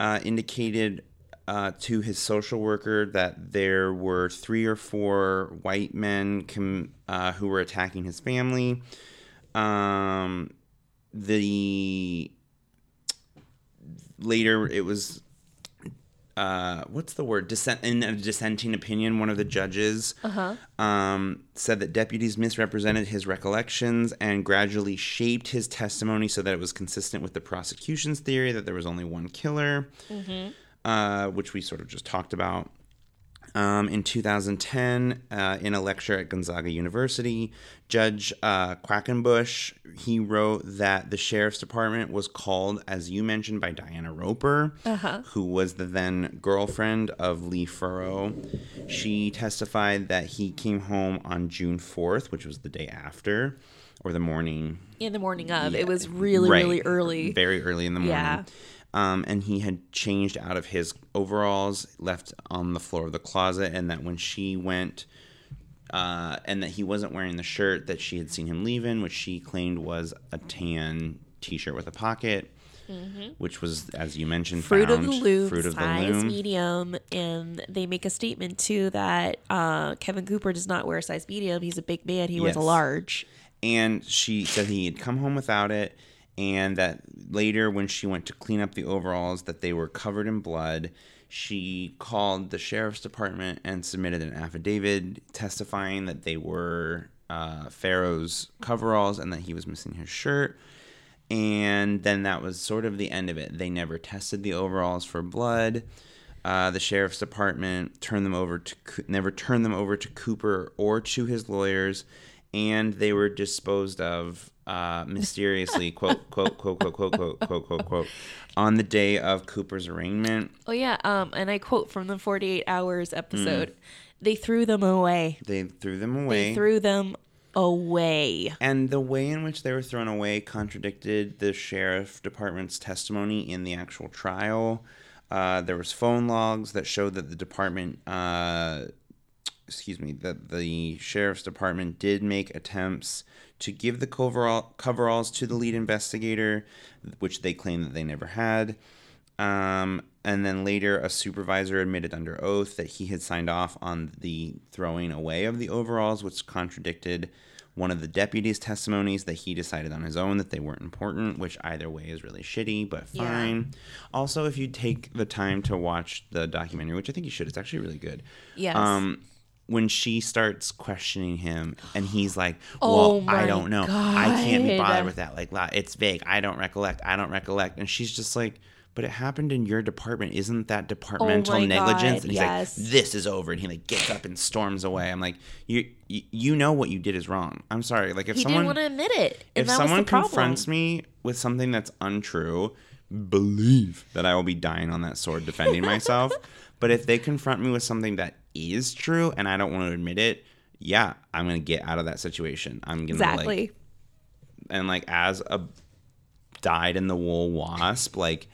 uh, indicated uh, to his social worker that there were three or four white men com- uh, who were attacking his family. Um, the later it was uh, what's the word? Dissent in a dissenting opinion. One of the judges um, said that deputies misrepresented his recollections and gradually shaped his testimony so that it was consistent with the prosecution's theory that there was only one killer, uh, which we sort of just talked about. Um, in 2010, uh, in a lecture at Gonzaga University, Judge uh, Quackenbush he wrote that the sheriff's department was called, as you mentioned, by Diana Roper, who was the then girlfriend of Lee Furrow. She testified that he came home on June 4th, which was the day after, or the morning In the morning of. Yeah, It was really, right. really early. Very early in the morning. Yeah. Um, and he had changed out of his overalls, left on the floor of the closet, and that when she went, uh, and that he wasn't wearing the shirt that she had seen him leave in, which she claimed was a tan T-shirt with a pocket, which was, as you mentioned, Mm-hmm. Fruit of the loom, fruit of the size loom. medium, and they make a statement too that uh, Kevin Cooper does not wear a size medium. He's a big man. He wears a large. and she said he had come home without it and that later when she went to clean up the overalls that they were covered in blood. She called the sheriff's department and submitted an affidavit testifying that they were uh, Furrow's coveralls and that he was missing his shirt. And then that was sort of the end of it. They never tested the overalls for blood. Uh, the sheriff's department turned them over to never turned them over to Cooper or to his lawyers, and they were disposed of uh, mysteriously quote quote quote quote quote quote quote quote quote on the day of Cooper's arraignment. Oh yeah, um, and I quote from the 48 Hours episode: "They threw them away. They threw them away. They threw them away." and the way in which they were thrown away contradicted the sheriff department's testimony in the actual trial. Uh, there was phone logs that showed that the department, uh, excuse me, that the sheriff's department did make attempts to give the coverall, coveralls to the lead investigator, which they claim that they never had. Um, and then later, a supervisor admitted under oath that he had signed off on the throwing away of the overalls, which contradicted one of the deputy's testimonies that he decided on his own that they weren't important, which either way is really shitty, but Yeah. fine. Also, if you take the time to watch the documentary, which I think you should, it's actually really good. Yes. Um, when she starts questioning him and he's like, Oh "Well, I don't know. I can't be bothered with that. Like, it's vague. I don't recollect. I don't recollect." And she's just like, "But it happened in your department. Isn't that oh departmental Oh negligence?" God, and he's yes. like, "This is over." And he like gets up and storms away. I'm like, "You you, know what you did is wrong. I'm sorry. Like if He someone didn't want to admit it, if someone was the problem. confronts me with something that's untrue, believe that I will be dying on that sword defending <laughs> myself. But if they confront me with something that is true and I don't want to admit it, yeah, I'm gonna get out of that situation. I'm gonna exactly. like and like as a died in the wool wasp, like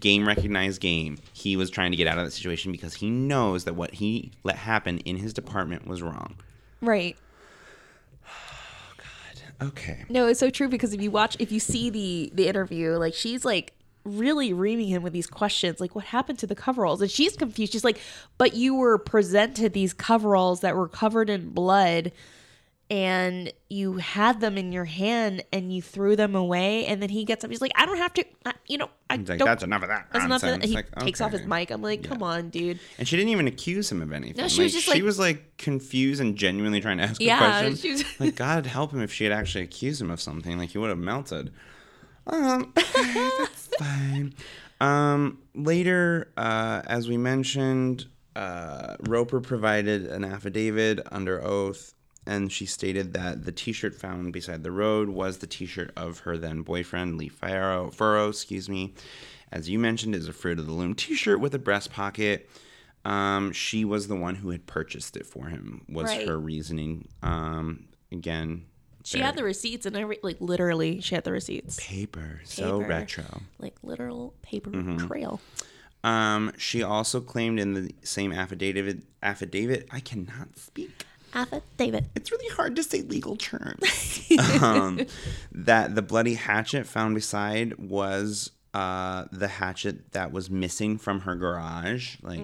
game recognized game, he was trying to get out of that situation because he knows that what he let happen in his department was wrong. right. <sighs> Oh, God. Okay. No, it's so true because if you watch, if you see the the interview, like she's like really reaming him with these questions, like what happened to the coveralls, and she's confused. She's like, "But you were presented these coveralls that were covered in blood." and you had them in your hand and you threw them away and then he gets up he's like i don't have to I, you know i like, don't that's enough of that. that's enough of that." he Like, takes off his mic i'm like come on dude And she didn't even accuse him of anything. No, she was Like, just she was like confused and genuinely trying to ask Yeah, a question. she was- like God help him if she had actually accused him of something. Like he would have melted. Um, okay, <laughs> that's fine. Um, later, uh, as we mentioned, uh, Roper provided an affidavit under oath, and she stated that the T-shirt found beside the road was the T-shirt of her then boyfriend Lee Furrow. Furrow, excuse me. As you mentioned, is a Fruit of the Loom T-shirt with a breast pocket. Um, she was the one who had purchased it for him. Was Right. her reasoning? Um, again, she had the receipts and i like literally she had the receipts paper, so Paper. retro. like literal paper Mm-hmm. trail Um, she also claimed in the same affidavit. Affidavit. I cannot speak. affidavit It's really hard to say legal terms. <laughs> um, that the bloody hatchet found beside was uh, the hatchet that was missing from her garage. Like,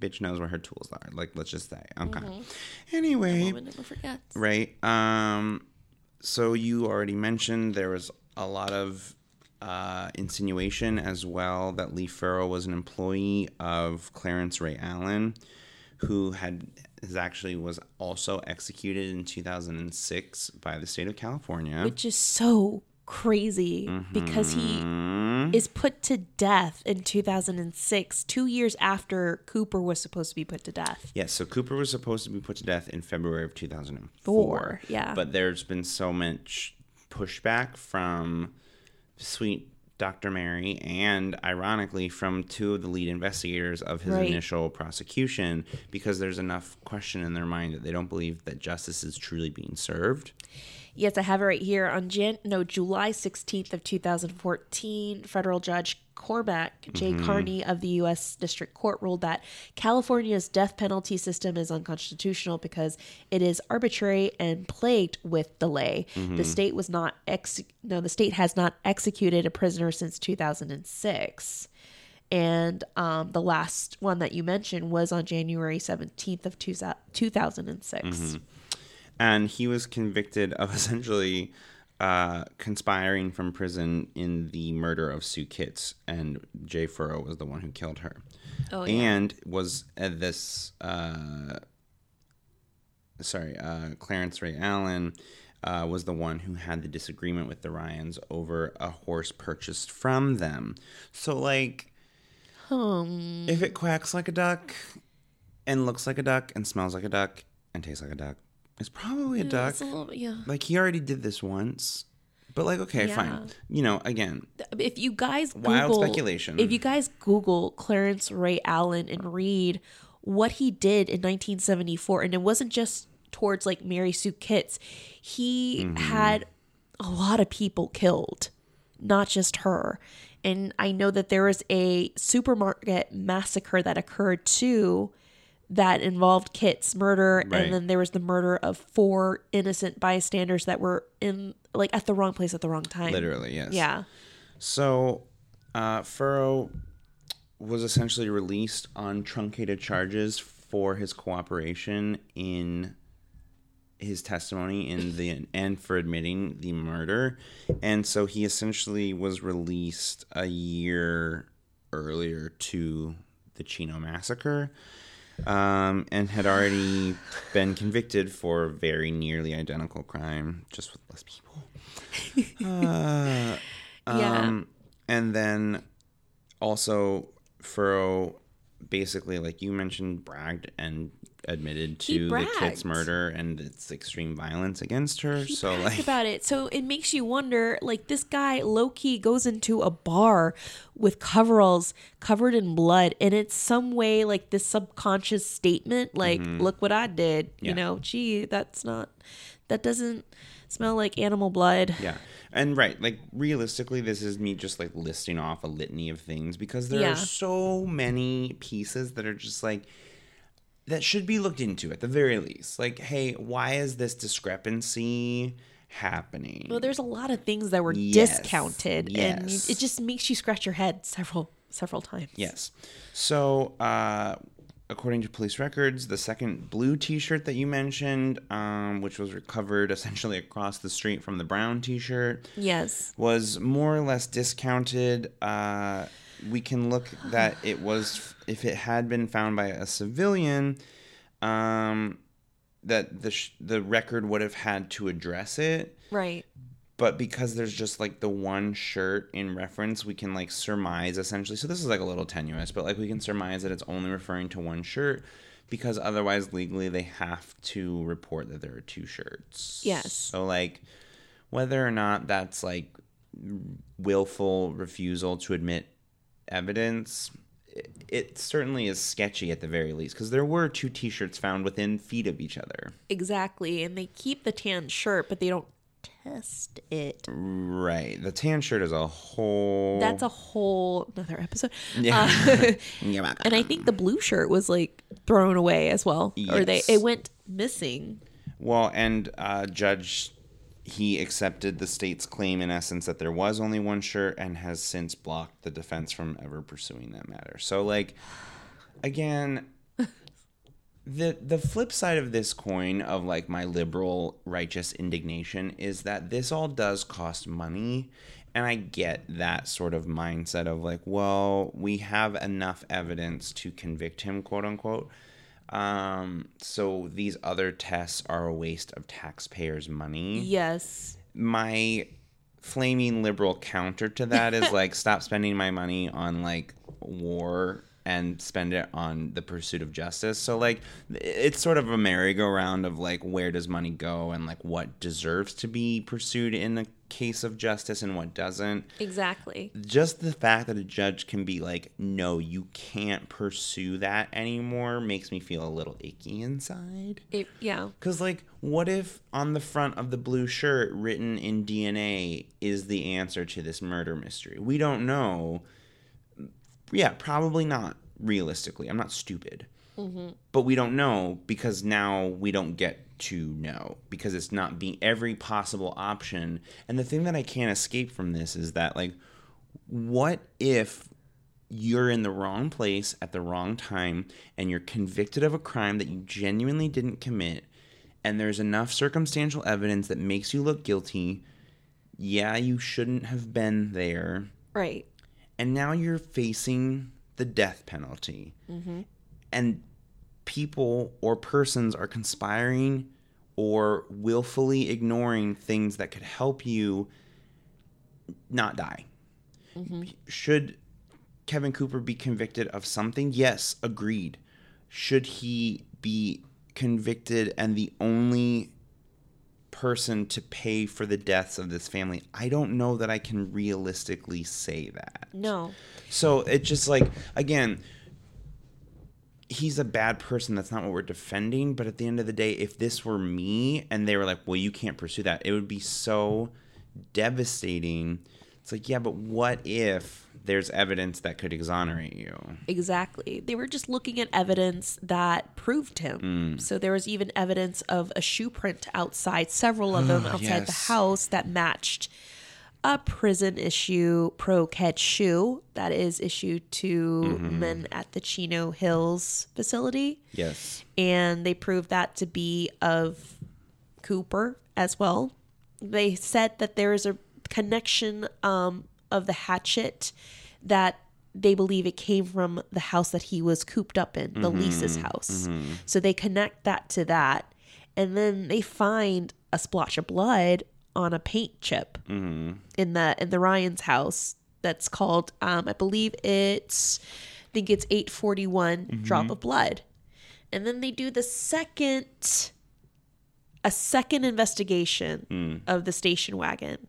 bitch knows where her tools are. Like, let's just say. Okay. Anyway, never forgets right? Um, so you already mentioned there was a lot of uh, insinuation as well that Lee Furrow was an employee of Clarence Ray Allen, who had is actually was also executed in 2006 by the state of California. which is so crazy because he mm-hmm. is put to death in 2006 two years after cooper was supposed to be put to death Yes, so Cooper was supposed to be put to death in February of 2004. Four, yeah. But there's been so much pushback from sweet Dr. Mary and, ironically, from two of the lead investigators of his Right. initial prosecution because there's enough question in their mind that they don't believe that justice is truly being served. Yes, I have it right here. On Jan- no July 16th of 2014, federal judge Cormac J. Mm-hmm. Carney of the U.S. District Court ruled that California's death penalty system is unconstitutional because it is arbitrary and plagued with delay. Mm-hmm. The state was not ex- no, the state has not executed a prisoner since 2006. And um, the last one that you mentioned was on January 17th of two- 2006. Mm-hmm. And he was convicted of <laughs> essentially uh, conspiring from prison in the murder of Sue Kitts, and Jay Furrow was the one who killed her, Oh, yeah. and was at this. Uh, sorry, uh, Clarence Ray Allen. Uh, was the one who had the disagreement with the Ryens over a horse purchased from them. So, like, if it quacks like a duck and looks like a duck and smells like a duck and tastes like a duck, it's probably a duck. It's a little- yeah. Like he already did this once. But like, okay, Yeah. fine. You know, again, if you guys Google, Wild speculation. If you guys Google Clarence Ray Allen and read what he did in 1974, and it wasn't just towards like Mary Sue Kitts, he Mm-hmm. had a lot of people killed, not just her. And I know that there was a supermarket massacre that occurred too that involved Kit's murder Right. and then there was the murder of four innocent bystanders that were in like at the wrong place at the wrong time. literally, yes. Yeah. So, uh, Furrow was essentially released on truncated charges for his cooperation in his testimony in the and for admitting the murder, and so he essentially was released a year earlier to the Chino massacre. Um, and had already been convicted for a very nearly identical crime, just with less people. Uh, <laughs> Yeah. um, and then also Furrow basically, like you mentioned, bragged and admitted to the kid's murder and its extreme violence against her. He so like about it. So it makes you wonder like this guy low key goes into a bar with coveralls covered in blood and it's some way like this subconscious statement like look what I did. Mm-hmm. Yeah. You know, gee, that's not that doesn't smell like animal blood. Yeah. And right, like realistically, this is me just like listing off a litany of things because there Yeah. are so many pieces that are just like that should be looked into at the very least. Like, hey, why is this discrepancy happening? Well, there's a lot of things that were Yes. discounted and it just makes you scratch your head several several times. Yes. So, uh, according to police records, the second blue T-shirt that you mentioned, um, which was recovered <laughs> essentially across the street from the brown T-shirt, Yes. was more or less discounted. Uh, we can look that it was if it had been found by a civilian, um, that the sh- the record would have had to address it. Right. But because there's just like the one shirt in reference, we can like surmise essentially. So this is like a little tenuous, but like we can surmise that it's only referring to one shirt because otherwise legally they have to report that there are two shirts. Yes. So like whether or not that's like willful refusal to admit evidence it, it certainly is sketchy at the very least because there were two t-shirts found within feet of each other Exactly. And they keep the tan shirt, but they don't test it. right the tan shirt is a whole That's a whole another episode. Yeah. Uh, <laughs> <laughs> and I think the blue shirt was like thrown away as well, or they it went missing. Well, and uh, Judge, he accepted the state's claim in essence that there was only one shirt and has since blocked the defense from ever pursuing that matter. So, like, again, <laughs> the the flip side of this coin of like my liberal righteous indignation is that this all does cost money. And I get that sort of mindset of like, well, we have enough evidence to convict him, quote unquote. Um, so these other tests are a waste of taxpayers' money. Yes. My flaming liberal counter to that is <laughs> like, stop spending my money on like war and spend it on the pursuit of justice. So like, it's sort of a merry-go-round of like, where does money go and like what deserves to be pursued in a case of justice and what doesn't Exactly. just the fact that a judge can be like, no, you can't pursue that anymore makes me feel a little icky inside. It, yeah. Because, like, what if on the front of the blue shirt written in DNA is the answer to this murder mystery? We don't know. Yeah, probably not realistically. I'm not stupid. Mm-hmm. But we don't know because now we don't get to know because it's not being every possible option. And the thing that I can't escape from this is that, like, what if you're in the wrong place at the wrong time and you're convicted of a crime that you genuinely didn't commit and there's enough circumstantial evidence that makes you look guilty yeah you shouldn't have been there Right. And now you're facing the death penalty mm-hmm. and people or persons are conspiring or willfully ignoring things that could help you not die mm-hmm. should Kevin Cooper be convicted of something? Yes, agreed. Should he be convicted and the only person to pay for the deaths of this family? I don't know that I can realistically say that. No. So it's just like again, he's a bad person. That's not what we're defending. But at the end of the day, if this were me and they were like, "Well, you can't pursue that," it would be so devastating. It's like, yeah, but what if there's evidence that could exonerate you? Exactly. They were just looking at evidence that proved him. So there was even evidence of a shoe print outside, several of them <gasps> outside the house that matched a prison issue Pro-Keds shoe that is issued to men at the Chino Hills facility. Yes. and they proved that to be of Cooper as well. They said that there is a connection um, of the hatchet that they believe it came from the house that he was cooped up in, the mm-hmm. Lisa's house. Mm-hmm. So they connect that to that, and then they find a splotch of blood on a paint chip mm-hmm. in the in the Ryen's house. That's called, um, I believe it's, I think it's eight forty one drop of blood. And then they do the second a second investigation mm. of the station wagon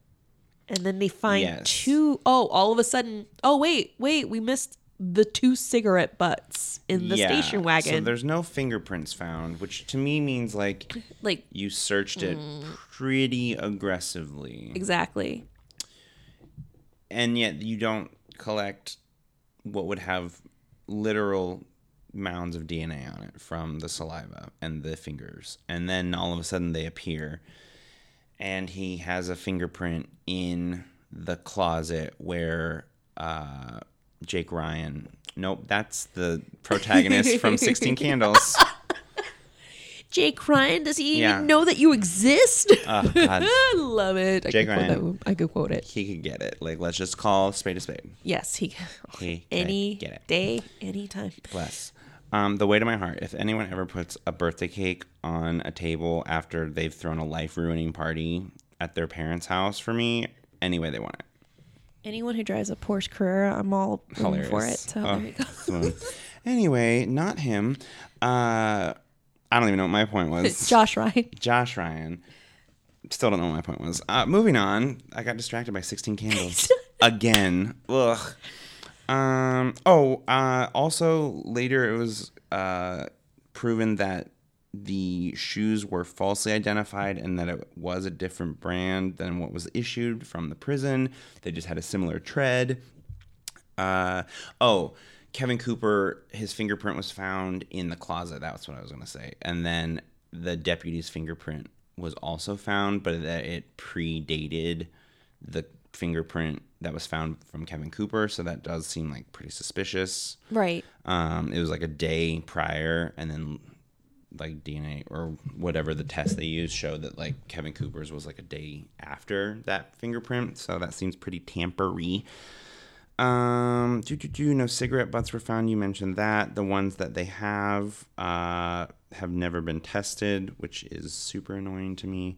and then they find Yes. two oh all of a sudden oh wait wait we missed the two cigarette butts in the station wagon. Yeah. So there's no fingerprints found, which to me means like <laughs> like you searched it mm. pretty aggressively. exactly and yet you don't collect what would have literal mounds of DNA on it from the saliva and the fingers. And then all of a sudden they appear. And he has a fingerprint in the closet where uh, Jake Ryan Nope, that's the protagonist from 16 <laughs> Candles. Jake Ryan, does he Yeah. even know that you exist? Oh, God. I <laughs> love it. I Jake Ryan. I could quote it. He could get it. Like, let's just call spade a spade. Yes, he. He <laughs> Any get it. day, anytime. Bless. Um, the way to my heart. If anyone ever puts a birthday cake on a table after they've thrown a life ruining party at their parents' house for me, any way they want it. Anyone who drives a Porsche Carrera, I'm all in for it. So Oh, there we go. anyway, not him. Uh, I don't even know what my point was. It's <laughs> Josh Ryen. Josh Ryen. Still don't know what my point was. Uh, moving on. I got distracted by 16 candles <laughs> again. Ugh. Um. Oh. Uh. Also, later it was uh proven that the shoes were falsely identified and that it was a different brand than what was issued from the prison. They just had a similar tread. Uh, oh, Kevin Cooper, his fingerprint was found in the closet. That's what I was going to say. And then the deputy's fingerprint was also found, but that it predated the fingerprint that was found from Kevin Cooper. So that does seem like pretty suspicious. Right. Um, it was like a day prior, and then like DNA or whatever the test they used showed that like Kevin Cooper's was like a day after that fingerprint. So that seems pretty tampery. Um, do, do, do, no cigarette butts were found. You mentioned that. The ones that they have uh, have never been tested, which is super annoying to me.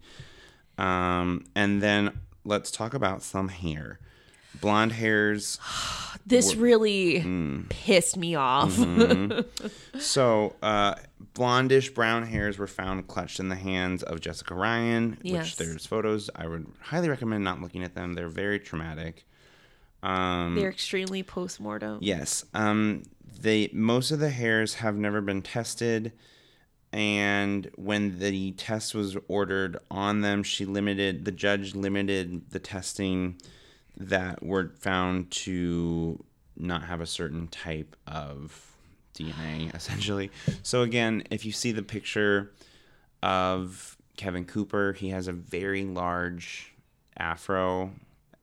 Um, and then let's talk about some hair. Blonde hairs <sighs> This really Mm. pissed me off. Mm-hmm. So, <laughs> uh, blondish brown hairs were found clutched in the hands of Jessica Ryen, Yes. which there's photos. I would highly recommend not looking at them. They're very traumatic. Um, They're extremely post mortem. yes. Um, they most of the hairs have never been tested, and when the test was ordered on them, she limited the judge limited the testing that were found to not have a certain type of DNA, essentially. So again, if you see the picture of Kevin Cooper, he has a very large afro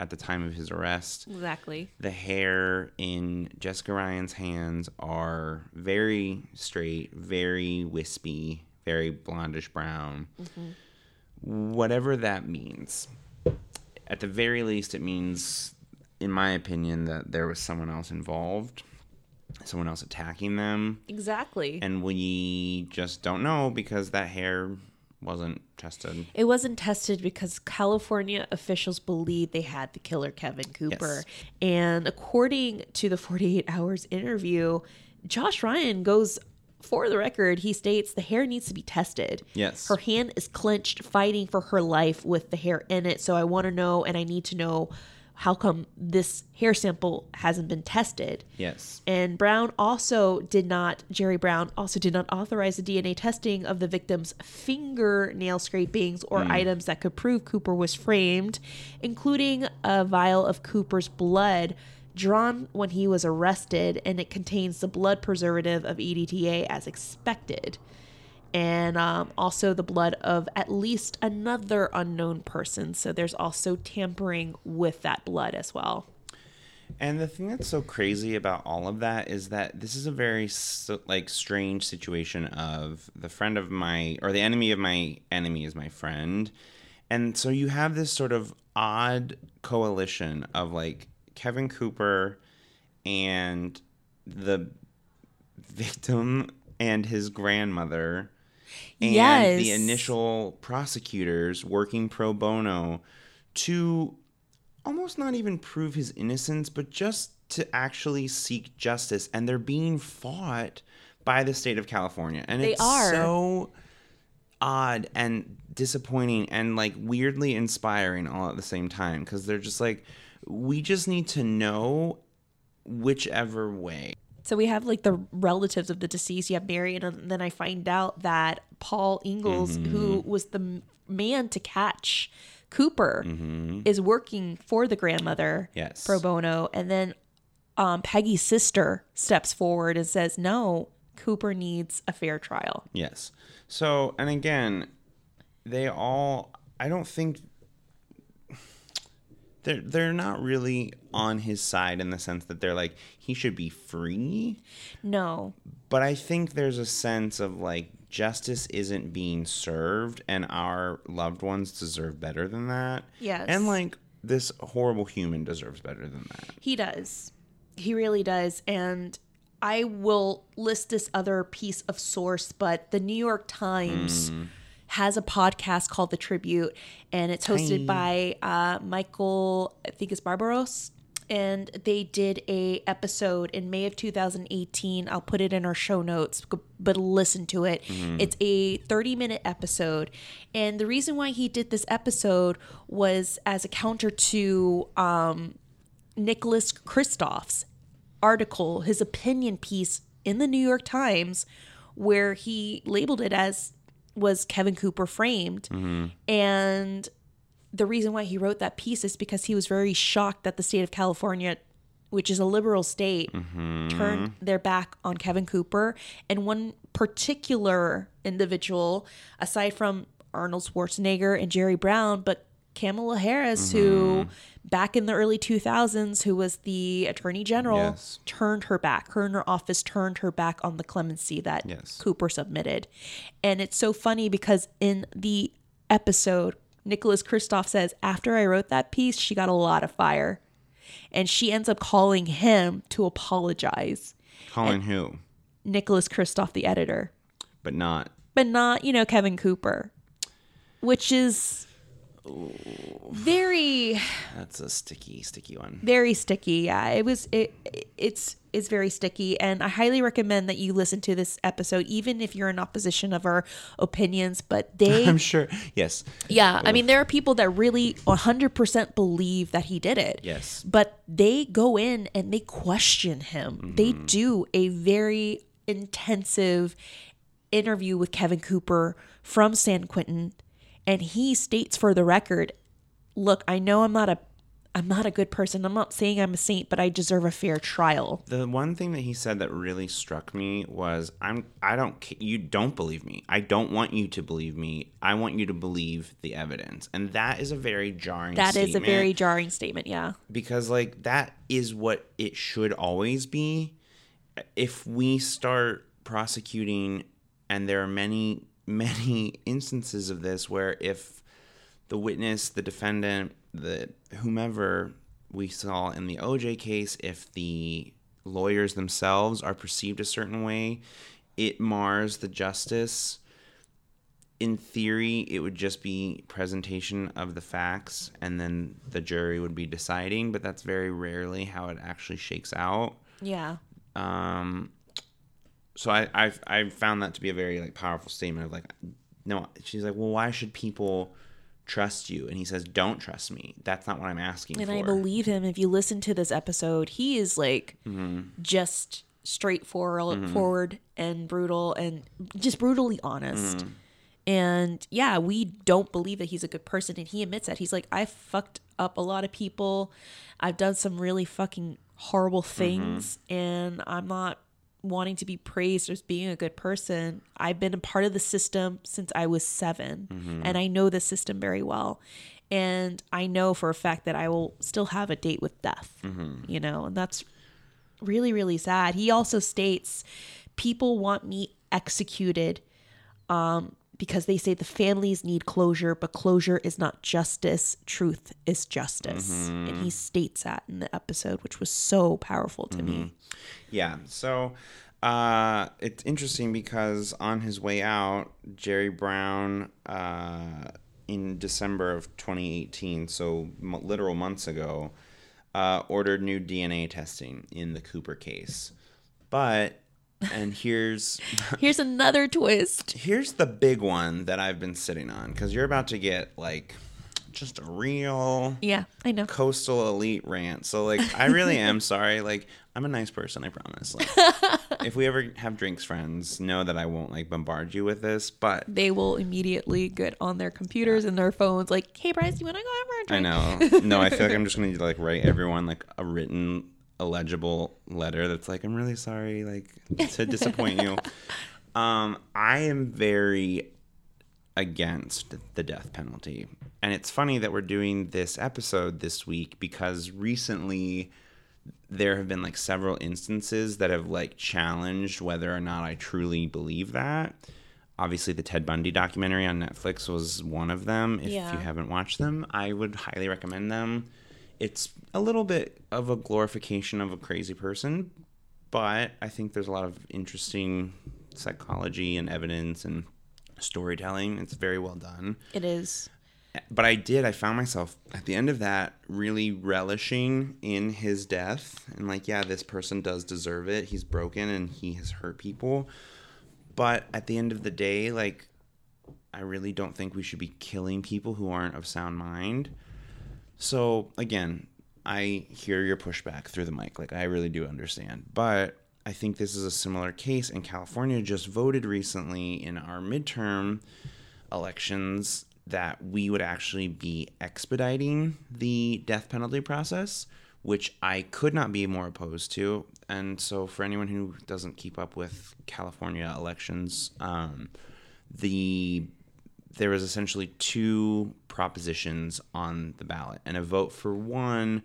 at the time of his arrest. Exactly. The hair in Jessica Ryen's hands are very straight, very wispy, very blondish brown. Mm-hmm. Whatever that means. At the very least, it means, in my opinion, that there was someone else involved, someone else attacking them. Exactly. And we just don't know because that hair wasn't tested. It wasn't tested because California officials believed they had the killer Kevin Cooper. Yes. And according to the 48 Hours interview, Josh Ryen goes, for the record, he states the hair needs to be tested. Yes. Her hand is clenched, fighting for her life with the hair in it. So I want to know, and I need to know how come this hair sample hasn't been tested. Yes. And Brown also did not, Jerry Brown also did not authorize the DNA testing of the victim's fingernail scrapings or hmm. items that could prove Cooper was framed, including a vial of Cooper's blood drawn when he was arrested, and it contains the blood preservative of EDTA as expected. And um, also the blood of at least another unknown person. So there's also tampering with that blood as well. And the thing that's so crazy about all of that is that this is a very like strange situation of the friend of my or the enemy of my enemy is my friend. And so you have this sort of odd coalition of like Kevin Cooper and the victim and his grandmother and the initial prosecutors working pro bono to almost not even prove his innocence, but just to actually seek justice. And they're being fought by the state of California. And They it's are. so odd and disappointing and like weirdly inspiring all at the same time because they're just like, we just need to know whichever way. So we have like the relatives of the deceased. You have Mary, and then I find out that Paul Ingalls, who was the man to catch Cooper, is working for the grandmother Yes. pro bono. And then um, Peggy's sister steps forward and says, "No, Cooper needs a fair trial." Yes. So, and again, they all, I don't think they're they're not really on his side in the sense that they're like he should be free. No. But I think there's a sense of like justice isn't being served and our loved ones deserve better than that. Yes. And like this horrible human deserves better than that. He does. He really does. And I will list this other piece of source, but the New York Times mm. Has a podcast called The Tribute, and it's hosted by uh, Michael, I think it's Barbaros. And they did a episode in May of 2018. I'll put it in our show notes, but listen to it. It's a 30 minute episode, and the reason why he did this episode was as a counter to um, Nicholas Kristof's article, his opinion piece in the New York Times, where he labeled it as was Kevin Cooper framed. And the reason why he wrote that piece is because he was very shocked that the state of California, which is a liberal state, turned their back on Kevin Cooper. And one particular individual, aside from Arnold Schwarzenegger and Jerry Brown, but Kamala Harris, who mm-hmm. back in the early 2000s, who was the attorney general, Yes. turned her back. Her and her office turned her back on the clemency that Yes. Cooper submitted. And it's so funny because in the episode, Nicholas Kristof says, after I wrote that piece, she got a lot of fire. And she ends up calling him to apologize. Calling who? Nicholas Kristof, the editor, But not but not, you know, Kevin Cooper, which is very that's a sticky, sticky one. very sticky yeah it was it it's it's very sticky and i highly recommend that you listen to this episode even if you're in opposition of our opinions but they <laughs> I'm sure. Yes. yeah i mean there are people that really 100% believe that he did it Yes. but they go in and they question him they Mm-hmm. do a very intensive interview with kevin cooper from san quentin and he states for the record look i know i'm not a i'm not a good person i'm not saying i'm a saint but i deserve a fair trial The one thing that he said that really struck me was I'm I don't you don't believe me. I don't want you to believe me. I want you to believe the evidence. And that is a very jarring That is a very jarring statement yeah because like that is what it should always be. If we start prosecuting and there are many many <laughs> instances of this where if the witness, the defendant, the whomever we saw in the OJ case, if the lawyers themselves are perceived a certain way, it mars the justice. In theory, it would just be presentation of the facts and then the jury would be deciding, but that's very rarely how it actually shakes out. yeah Um, so I I've I found that to be a very like powerful statement of like no she's like well why should people trust you and he says don't trust me that's not what I'm asking and for I believe him. If you listen to this episode, he is like mm-hmm. just straightforward mm-hmm. forward and brutal and just brutally honest. Mm-hmm. And yeah, we don't believe that he's a good person. And he admits that. He's like, I fucked up a lot of people. I've done some really fucking horrible things. And I'm not wanting to be praised as being a good person. I've been a part of the system since I was 7 and I know the system very well. And I know for a fact that I will still have a date with death, you know, and that's really, really sad. He also states people want me executed um, because they say the families need closure, but closure is not justice. Truth is justice. And he states that in the episode, which was so powerful to me. yeah so uh it's interesting because on his way out Jerry Brown uh in December of 2018 so m- literal months ago uh ordered new DNA testing in the Cooper case but and here's <laughs> Here's another twist. here's the big one that I've been sitting on because you're about to get like just a real Yeah, I know. coastal elite rant. So like, I really am <laughs> sorry. Like, I'm a nice person. I promise. Like, <laughs> if we ever have drinks, friends, know that I won't like bombard you with this. But They will immediately get on their computers and their phones, like, "Hey, Bryce, you want to go out for a drink?" I know. No, I feel like I'm just gonna like write everyone like a written, illegible letter that's like, I'm really sorry, like to disappoint you. <laughs> Um, I am very against the death penalty. And it's funny that we're doing this episode this week because recently there have been like several instances that have like challenged whether or not I truly believe that. Obviously, the Ted Bundy documentary on Netflix was one of them. If Yeah. you haven't watched them, I would highly recommend them. It's a little bit of a glorification of a crazy person, but I think there's a lot of interesting psychology and evidence and storytelling. It's very well done It is. but I did. I found myself at the end of that really relishing in his death and like, yeah, this person does deserve it. He's broken and he has hurt people. But at the end of the day, like, I really don't think we should be killing people who aren't of sound mind. So again, I hear your pushback through the mic. Like, I really do understand. But I think this is a similar case, and California just voted recently in our midterm elections that we would actually be expediting the death penalty process, which I could not be more opposed to. And so, for anyone who doesn't keep up with California elections, um, the there was essentially two propositions on the ballot, and a vote for one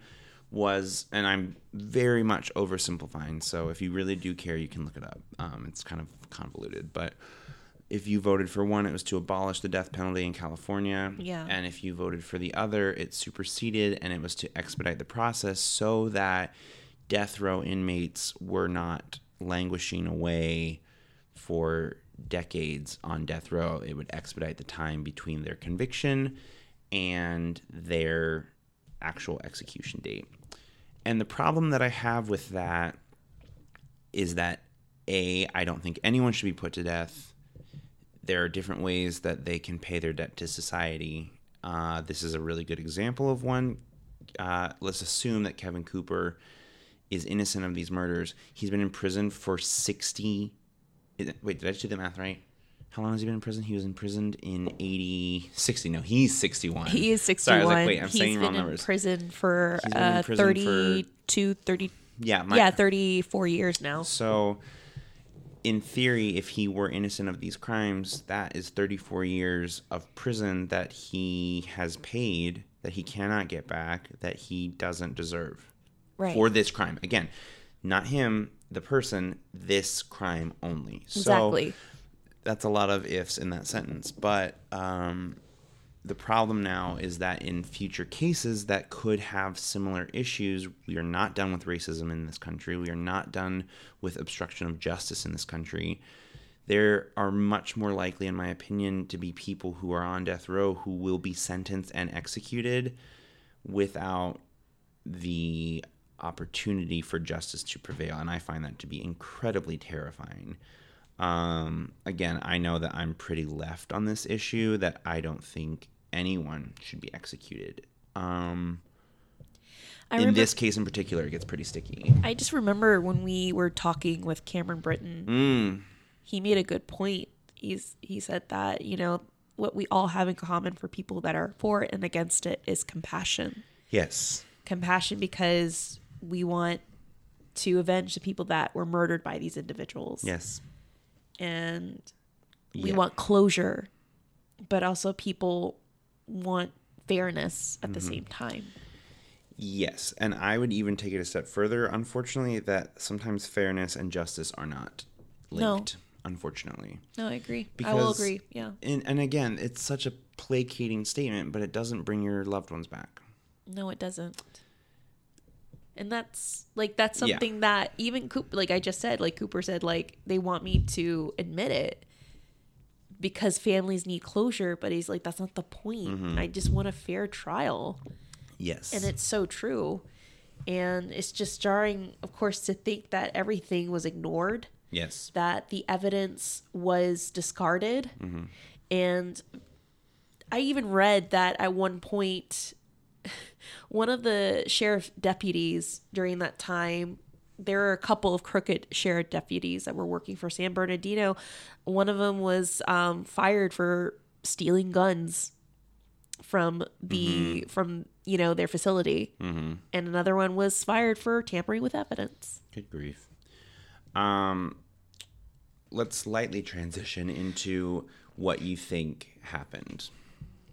was, and I'm very much oversimplifying. So if you really do care, you can look it up. Um, it's kind of convoluted, but if you voted for one, it was to abolish the death penalty in California. Yeah. And if you voted for the other, it superseded and it was to expedite the process so that death row inmates were not languishing away for decades on death row. It would expedite the time between their conviction and their actual execution date. And the problem that I have with that is that A, I don't think anyone should be put to death. There are different ways that they can pay their debt to society. Uh, this is a really good example of one. Uh, let's assume that Kevin Cooper is innocent of these murders. He's been in prison for 60. It- Wait, did I just do the math right? How long has he been in prison? He was imprisoned in 80, 60. No, he's 61. He is 61. Sorry, I was like, wait, I'm He's saying been wrong in numbers. prison for He's been in uh, prison 32, 30, Yeah, my, yeah, 34 years now. So, in theory, if he were innocent of these crimes, that is 34 years of prison that he has paid that he cannot get back, that he doesn't deserve Right. for this crime. Again, not him, the person, this crime only. So, Exactly. that's a lot of ifs in that sentence. But um, the problem now is that in future cases that could have similar issues, we are not done with racism in this country. We are not done with obstruction of justice in this country. There are much more likely, in my opinion, to be people who are on death row who will be sentenced and executed without the opportunity for justice to prevail. And I find that to be incredibly terrifying. Um, again, I know that I'm pretty left on this issue, that I don't think anyone should be executed. Um, I in remember, this case in particular, it gets pretty sticky. I just remember when we were talking with Cameron Britton, Mm, he made a good point. He's he said that you know what we all have in common for people that are for and against it is compassion. yes. Compassion because we want to avenge the people that were murdered by these individuals. Yes. and we Yeah. want closure, but also people want fairness at the Mm-hmm. same time. Yes. And I would even take it a step further, unfortunately, that sometimes fairness and justice are not linked. No. unfortunately. No, I agree. Because I will agree. Yeah. And, and again, it's such a placating statement, but it doesn't bring your loved ones back. No, it doesn't. And that's like that's Yeah. something that even Cooper, like I just said, like Cooper said, like they want me to admit it because families need closure. But he's like, that's not the point. Mm-hmm. I just want a fair trial. Yes. and it's so true and it's just jarring of course to think that everything was ignored yes. that the evidence was discarded and i even read that at one point one of the sheriff deputies during that time there are a couple of crooked sheriff deputies that were working for san bernardino one of them was um, fired for stealing guns from the from you know their facility Mm-hmm. and another one was fired for tampering with evidence Good grief. Um, let's lightly transition into what you think happened.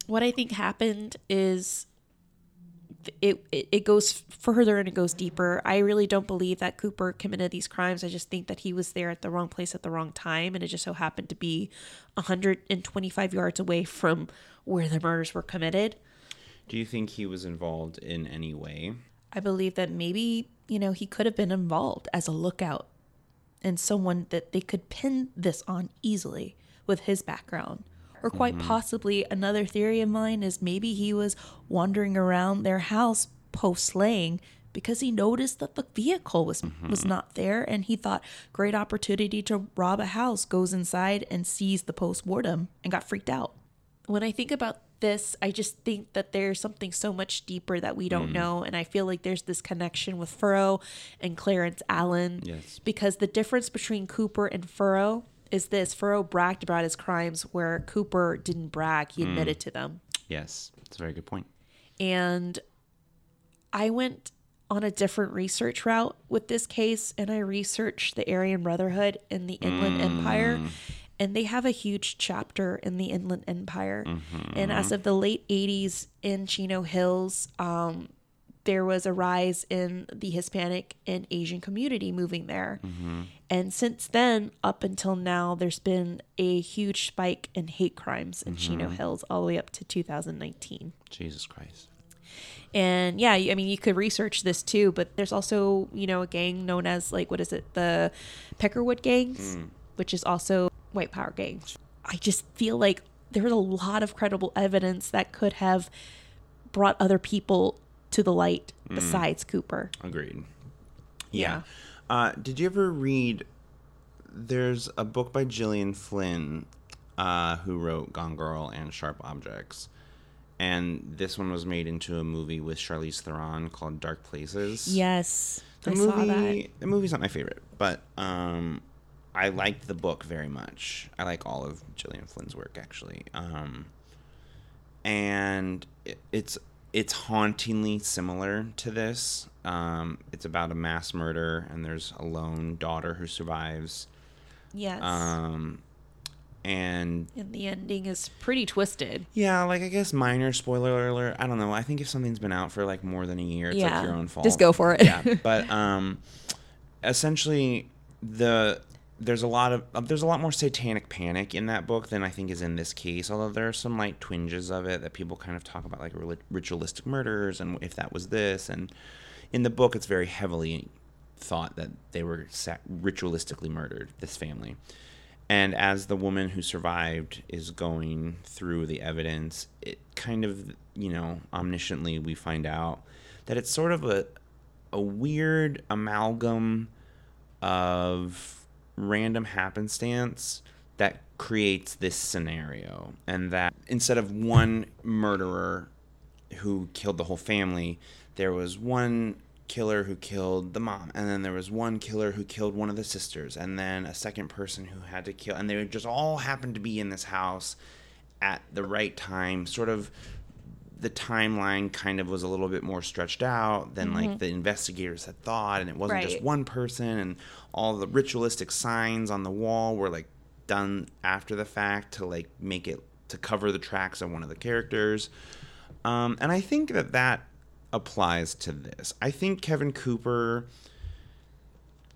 What I think happened is it, it goes further and it goes deeper. I really don't believe that Cooper committed these crimes. I just think that he was there at the wrong place at the wrong time, and it just so happened to be 125 yards away from where the murders were committed. Do you think he was involved in any way? I believe that maybe you know he could have been involved as a lookout and someone that they could pin this on easily with his background. Or quite mm-hmm. possibly another theory of mine is maybe he was wandering around their house post slaying because he noticed that the vehicle was mm-hmm. was not there and he thought great opportunity to rob a house goes inside and sees the post mortem and got freaked out when I think about this, I just think that there's something so much deeper that we don't mm. know. And I feel like there's this connection with Furrow and Clarence Allen. Yes. Because the difference between Cooper and Furrow is this Furrow bragged about his crimes, where Cooper didn't brag, he mm. admitted to them. Yes, that's a very good point. And I went on a different research route with this case and I researched the Aryan Brotherhood and the Inland mm. Empire. And they have a huge chapter in the Inland Empire. And as mm-hmm. of the late 80s in Chino Hills, um, there was a rise in the Hispanic and Asian community moving there. Mm-hmm. And since then, up until now, there's been a huge spike in hate crimes in mm-hmm. Chino Hills all the way up to 2019. Jesus Christ. And yeah, I mean, you could research this too, but there's also, you know, a gang known as, like, what is it? The Peckerwood gangs, mm. which is also white power gangs. I just feel like there's a lot of credible evidence that could have brought other people to the light mm. besides Cooper. Agreed. Yeah. Uh, did you ever read? There's a book by Gillian Flynn, uh, who wrote Gone Girl and Sharp Objects, and this one was made into a movie with Charlize Theron called Dark Places. Yes, the I movie. saw that. The movie's not my favorite, but um, I liked the book very much. I like all of Gillian Flynn's work actually. Um, and it, it's it's hauntingly similar to this. Um, it's about a mass murder, and there's a lone daughter who survives. Yes. Um, and and the ending is pretty twisted. yeah, like I guess minor spoiler alert. I don't know. I think if something's been out for like more than a year, it's Yeah. like your own fault. Just go for it. yeah, but um, essentially the there's a lot of uh, there's a lot more satanic panic in that book than I think is in this case. Although there are some like twinges of it that people kind of talk about like ritualistic murders and if that was this and in the book it's very heavily thought that they were ritualistically murdered this family. And as the woman who survived is going through the evidence, it kind of, you know, omnisciently we find out that it's sort of a a weird amalgam of random happenstance that creates this scenario and that instead of one murderer who killed the whole family there was one killer who killed the mom and then there was one killer who killed one of the sisters and then a second person who had to kill and they just all happened to be in this house at the right time. Sort of the timeline kind of was a little bit more stretched out than like the investigators had thought and it wasn't just one person and all the ritualistic signs on the wall were like done after the fact to like make it to cover the tracks of one of the characters. Um, and i think that that applies to this i think kevin cooper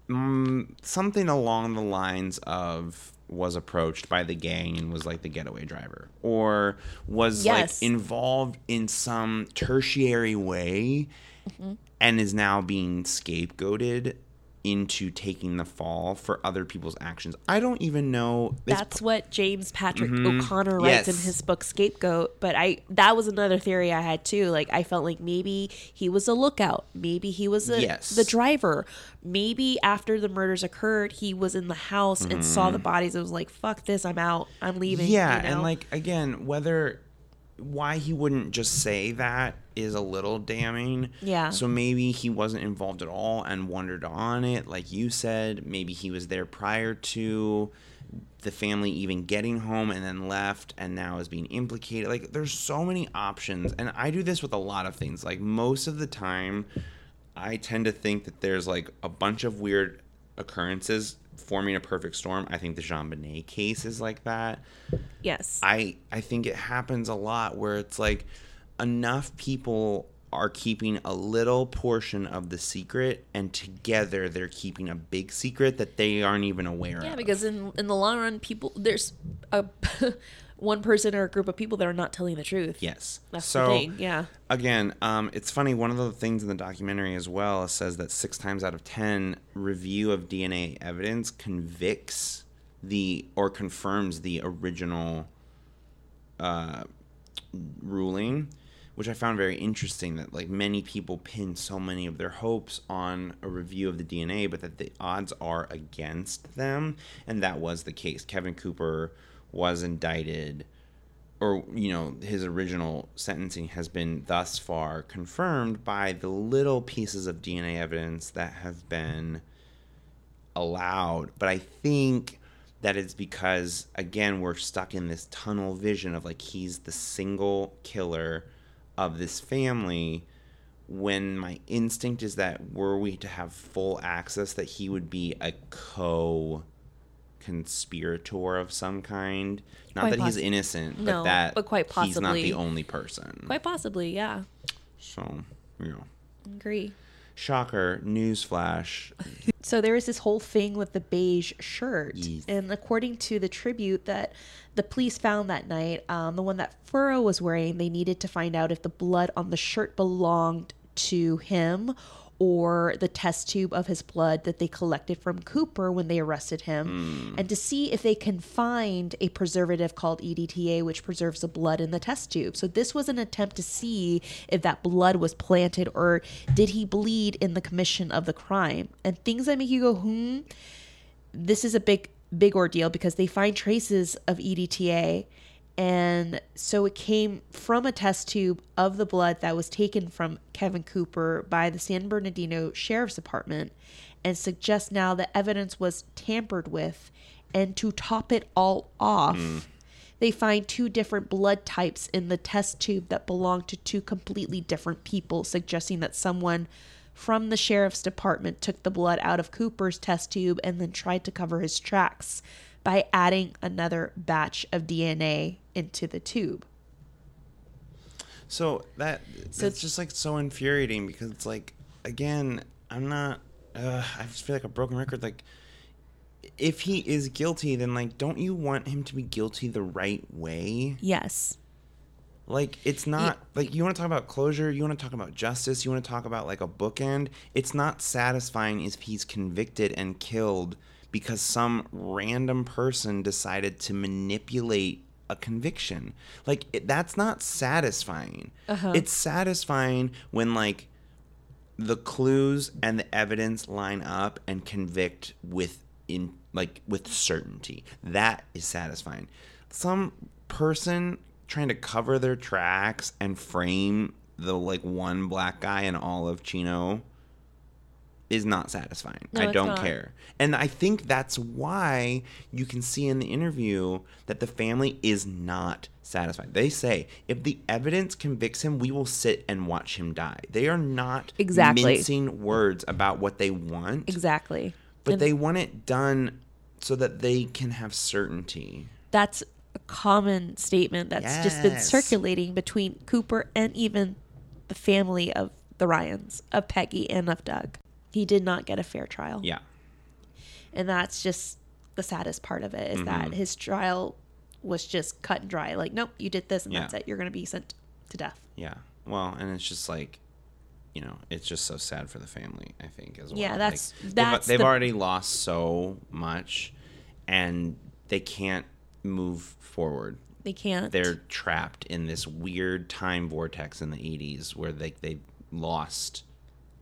mm, something along the lines of was approached by the gang and was like the getaway driver or was Yes. like involved in some tertiary way and is now being scapegoated into taking the fall for other people's actions. I don't even know. That's what James Patrick O'Connor writes in his book Scapegoat. But I that was another theory I had too. Like I felt like maybe he was a lookout. Maybe he was a, Yes. the driver. Maybe after the murders occurred, he was in the house and saw the bodies and was like, "Fuck this, I'm out. I'm leaving." Mm-hmm. Yeah, you know? and like again, whether why he wouldn't just say that is a little damning. Yeah. So maybe he wasn't involved at all and wandered on it, like you said. Maybe he was there prior to the family even getting home and then left and now is being implicated. Like there's so many options and I do this with a lot of things. Like most of the time I tend to think that there's like a bunch of weird occurrences forming a perfect storm. I think the JonBenét case is like that. Yes. I I think it happens a lot where it's like enough people are keeping a little portion of the secret and together they're keeping a big secret that they aren't even aware yeah, of. Yeah, because in in the long run, people there's a <laughs> one person or a group of people that are not telling the truth. Yes. That's so the thing. Yeah. again, um, it's funny. One of the things in the documentary as well says that six times out of ten, review of DNA evidence convicts the or confirms the original uh, ruling, which I found very interesting. That like many people pin so many of their hopes on a review of the DNA, but that the odds are against them, and that was the case. Kevin Cooper was indicted or you know his original sentencing has been thus far confirmed by the little pieces of DNA evidence that have been allowed. But i think that it's because again we're stuck in this tunnel vision of like he's the single killer of this family when my instinct is that were we to have full access that he would be a co conspirator of some kind not Quite that he's innocent No, but that but quite possibly he's not the only person Quite possibly, yeah. so you know Agree. shocker newsflash <laughs> So there was this whole thing with the beige shirt, Yes. and according to the tribute that the police found that night, um, the one that Furrow was wearing, they needed to find out if the blood on the shirt belonged to him or the test tube of his blood that they collected from Cooper when they arrested him, and to see if they can find a preservative called EDTA, which preserves the blood in the test tube. So this was an attempt to see if that blood was planted or did he bleed in the commission of the crime. And things that make you go, hmm, this is a big, big ordeal because they find traces of EDTA. And so it came from a test tube of the blood that was taken from Kevin Cooper by the San Bernardino Sheriff's Department and suggests now that evidence was tampered with. And to top it all off, mm. they find two different blood types in the test tube that belong to two completely different people, suggesting that someone from the sheriff's department took the blood out of Cooper's test tube and then tried to cover his tracks by adding another batch of DNA into the tube. So that So it's just like so infuriating because it's like again, I'm not. Uh, I just feel like a broken record. Like, if he is guilty, then like, don't you want him to be guilty the right way? Yes. Like, it's not like you want to talk about closure. You want to talk about justice. You want to talk about like a bookend. It's not satisfying if he's convicted and killed because some random person decided to manipulate a conviction. Like it, that's not satisfying. Uh-huh. It's satisfying when like the clues and the evidence line up and convict with in like with certainty. That is satisfying. Some person trying to cover their tracks and frame the like one black guy in all of Chino is not satisfying. No, I don't not. care. And I think that's why you can see in the interview that the family is not satisfied. They say, if the evidence convicts him, we will sit and watch him die. They are not Exactly. mincing words about what they want, Exactly. but And they want it done so that they can have certainty. that's a common statement that's just been circulating between Cooper and even the family of the Ryens, of Peggy and of Doug. He did not get a fair trial. Yeah. And that's just the saddest part of it is Mm-hmm. that his trial was just cut and dry. Like, nope, you did this and Yeah. that's it. You're going to be sent to death. Yeah. Well, and it's just like, you know, it's just so sad for the family, I think, as well. Yeah, that's- Like, they've- that's they've, the- already lost so much and they can't move forward. They can't. They're trapped in this weird time vortex in the 80s where they, they lost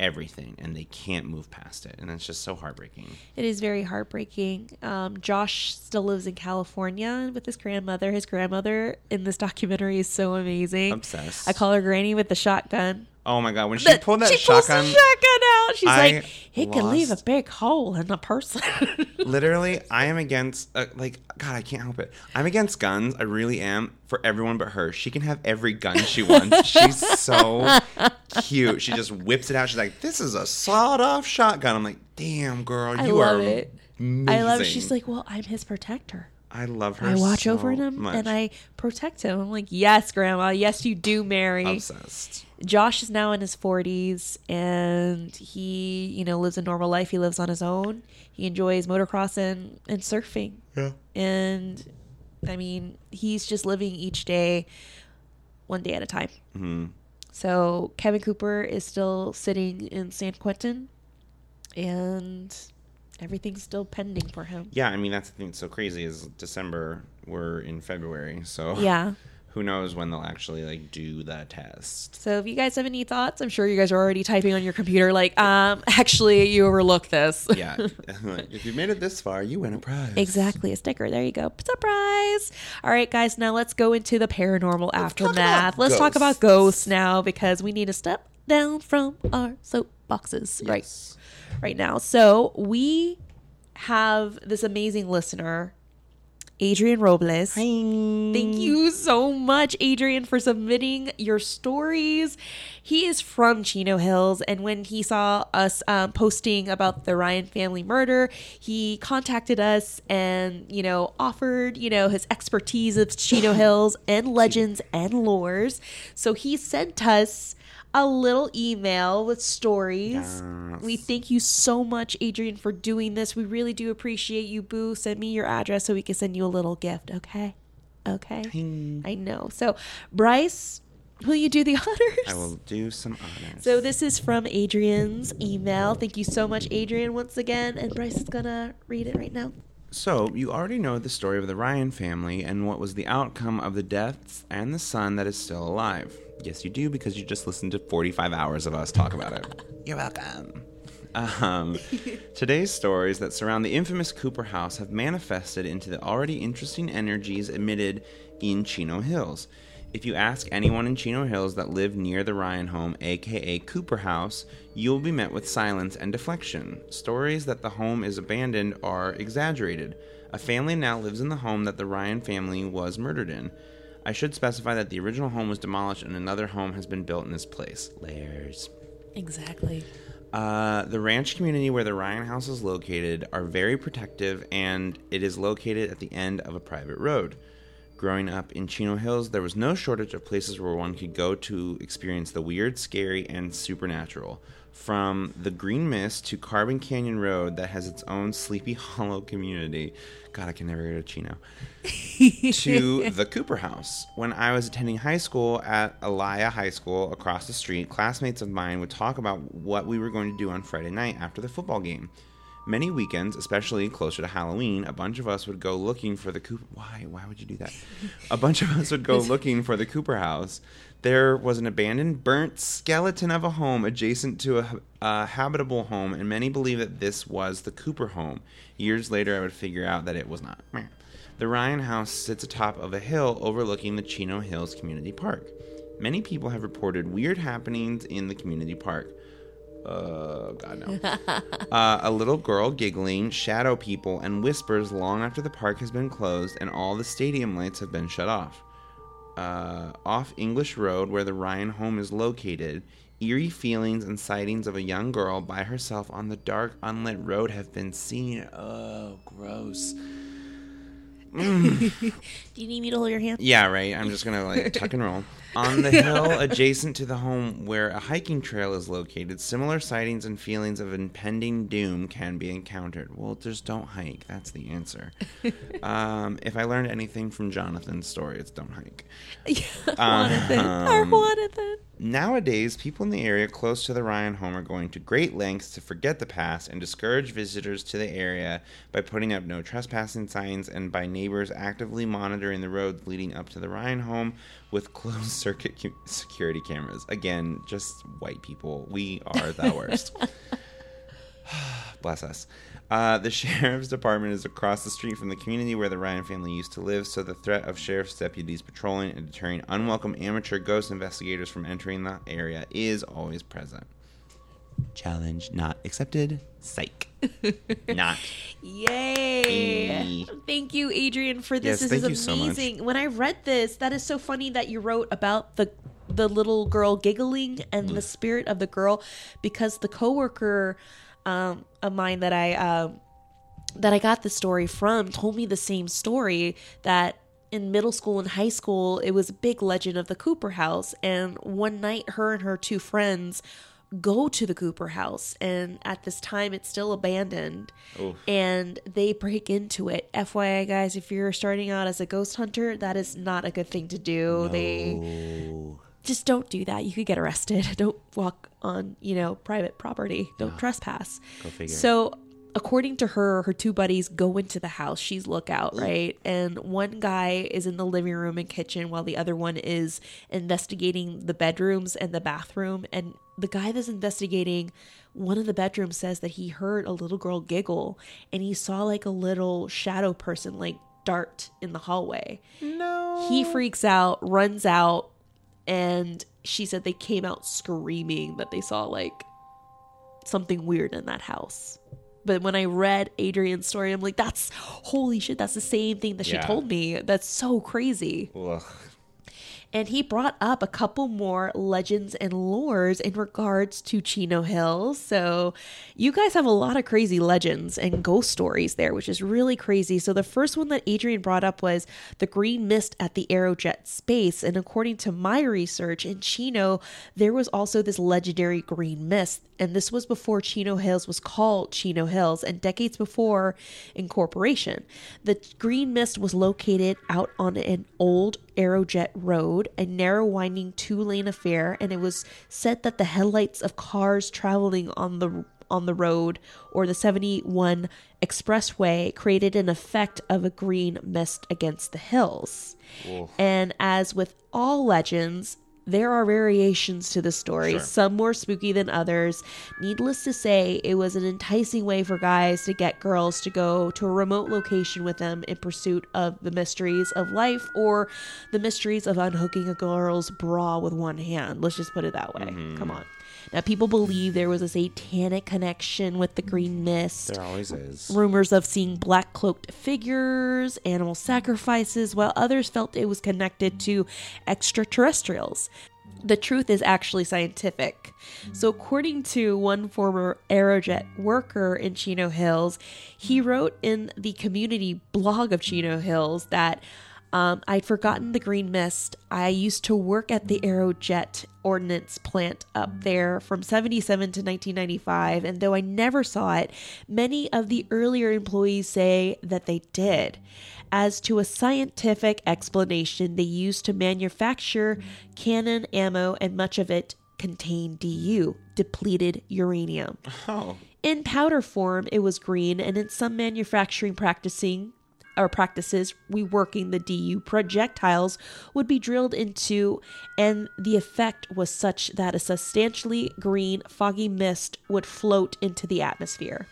everything and they can't move past it. And it's just so heartbreaking. It is very heartbreaking. Um, Josh still lives in California with his grandmother. His grandmother in this documentary is so amazing. Obsessed. I call her Granny with the shotgun. Oh my God. When she The- pulled that she pulls the shotgun out. She's I like, "It could leave a big hole in a person. <laughs> Literally, I am against uh, like God. I can't help it. I'm against guns. I really am. For everyone but her, she can have every gun she <laughs> wants. She's so cute. She just whips it out. She's like, "This is a sawed-off shotgun." I'm like, "Damn, girl, I you love are it. Amazing. I love. She's like, well, I'm his protector. I love her. I watch so over him much. and I protect him. I'm like, yes, Grandma. Yes, you do, Mary. obsessed. Josh is now in his 40s and he, you know, lives a normal life. He lives on his own. He enjoys motocross and, and surfing. Yeah. And I mean, he's just living each day one day at a time. hmm So Kevin Cooper is still sitting in San Quentin and everything's still pending for him. Yeah, I mean that's the thing that's so crazy is December. We're in February, so <laughs> Yeah. who knows when they'll actually like do the test. So if you guys have any thoughts, I'm sure you guys are already typing on your computer like, um, <laughs> actually you overlooked this. Yeah, <laughs> if you made it this far, you win a prize. Exactly, a sticker. There you go. Surprise! All right, guys, now let's go into the paranormal aftermath. let's talk about ghosts now because we need to step down from our soapboxes Yes. right now. So we have this amazing listener, Adrian Robles. Thank you so much, Adrian, for submitting your stories. He is from Chino Hills, and when he saw us um, posting about the Ryen family murder, he contacted us and, you know, offered, you know, his expertise of Chino <clears throat> Hills and legends and lores. So he sent us a little email with stories. We thank you so much, Adrian, for doing this. We really do appreciate you, Boo. Send me your address so we can send you a little gift, okay? Okay. I know. So, Bryce, will you do the <laughs> honors? I will do some honors. So, this is from Adrian's email. Thank you so much, Adrian, once again. And Bryce is going to read it right now. So, you already know the story of the Ryen family and what was the outcome of the deaths and the son that is still alive. Yes, you do because you just listened to 45 hours of us talk about it. You're welcome. Um, <laughs> today's stories that surround the infamous Cooper house have manifested into the already interesting energies emitted in Chino Hills. If you ask anyone in Chino Hills that live near the Ryen home, aka Cooper House, you will be met with silence and deflection. Stories that the home is abandoned are exaggerated. A family now lives in the home that the Ryen family was murdered in. I should specify that the original home was demolished and another home has been built in its place. Layers. Exactly. Uh, the ranch community where the Ryen house is located are very protective, and it is located at the end of a private road. Growing up in Chino Hills, there was no shortage of places where one could go to experience the weird, scary, and supernatural. From the Green Mist to Carbon Canyon Road, that has its own Sleepy <laughs> Hollow community. God, I can never go to Chino. <laughs> to the Cooper House. When I was attending high school at Ayala High School across the street, classmates of mine would talk about what we were going to do on Friday night after the football game. Many weekends, especially closer to Halloween, a bunch of us would go looking for the Cooper. Why? Why would you do that? A bunch of us would go <laughs> looking for the Cooper House. There was an abandoned, burnt skeleton of a home adjacent to a, a habitable home, and many believe that this was the Cooper home. Years later, I would figure out that it was not. The Ryen House sits atop of a hill overlooking the Chino Hills Community Park. Many people have reported weird happenings in the community park. Uh, God no. <laughs> uh, a little girl giggling, shadow people, and whispers long after the park has been closed and all the stadium lights have been shut off. Uh, off English Road, where the Ryen home is located, eerie feelings and sightings of a young girl by herself on the dark, unlit road have been seen. Oh, gross. <laughs> Do you need me to hold your hand? Yeah, right. I'm just gonna like tuck and roll. On the <laughs> hill adjacent to the home where a hiking trail is located, similar sightings and feelings of impending doom can be encountered. Well, just don't hike. That's the answer. <laughs> um, if I learned anything from Jonathan's story, it's don't hike. <laughs> Jonathan. Our Um, Jonathan. Nowadays, people in the area close to the Ryen home are going to great lengths to forget the past and discourage visitors to the area by putting up no trespassing signs and by neighbors actively monitoring the roads leading up to the Ryen home with <laughs> closed circuit security cameras. Again, just white people. We are the worst. <laughs> <sighs> Bless us. Uh, the <laughs> sheriff's department is across the street from the community where the Ryen family used to live, so the threat of sheriff's deputies patrolling and deterring unwelcome amateur ghost investigators from entering the area is always present. Challenge not accepted. Psych. <laughs> not. Yay! Thank you, Adrian, for this. Yes, this is so amazing. When I read this, that is so funny that you wrote about the the little girl giggling and Mm. the spirit of the girl, because the coworker um, of mine that I um, that I got the story from told me the same story that in middle school and high school it was a big legend of the Cooper house and one night her and her two friends go to the Cooper house and at this time it's still abandoned and they break into it. FYI guys, if you're starting out as a ghost hunter, that is not a good thing to do. They just don't do that. You could get arrested. <laughs> Don't walk on, you know, private property. Don't trespass. Go figure. So, according to her, her two buddies go into the house. She's lookout, mm. right? And one guy is in the living room and kitchen while the other one is investigating the bedrooms and the bathroom. And the guy that's investigating one of the bedrooms says that he heard a little girl giggle and he saw like a little shadow person like dart in the hallway. No. He freaks out, runs out, and she said they came out screaming that they saw like something weird in that house. But when I read Adrian's story, I'm like, that's holy shit, that's the same thing that she told me. That's so crazy. Ugh. And he brought up a couple more legends and lores in regards to Chino Hills. So you guys have a lot of crazy legends and ghost stories there, which is really crazy. So the first one that Adrian brought up was the green mist at the Aerojet space. And according to my research in Chino, there was also this legendary green mist. And this was before Chino Hills was called Chino Hills and decades before incorporation. The green mist was located out on an old Aerojet road, a narrow winding two-lane affair, and it was said that the headlights of cars traveling on the on the road or the 71 expressway created an effect of a green mist against the hills. And as with all legends, there are variations to the story, some more spooky than others. Needless to say, it was an enticing way for guys to get girls to go to a remote location with them in pursuit of the mysteries of life or the mysteries of unhooking a girl's bra with one hand. Let's just put it that way. Mm-hmm. Come on. Now, people believe there was a satanic connection with the green mist There always is. rumors of seeing black cloaked figures, animal sacrifices, while others felt it was connected to extraterrestrials. The truth is actually scientific. So, according to one former Aerojet worker in Chino Hills, he wrote in the community blog of Chino Hills that um, I'd forgotten the green mist. I used to work at the Aerojet ordnance plant up there from 77 to 1995, and though I never saw it, many of the earlier employees say that they did. As to a scientific explanation, they used to manufacture cannon ammo, and much of it contained DU, depleted uranium. Oh. In powder form, it was green, and in some manufacturing practicing or practices, reworking the DU projectiles would be drilled into, and the effect was such that a substantially green, foggy mist would float into the atmosphere.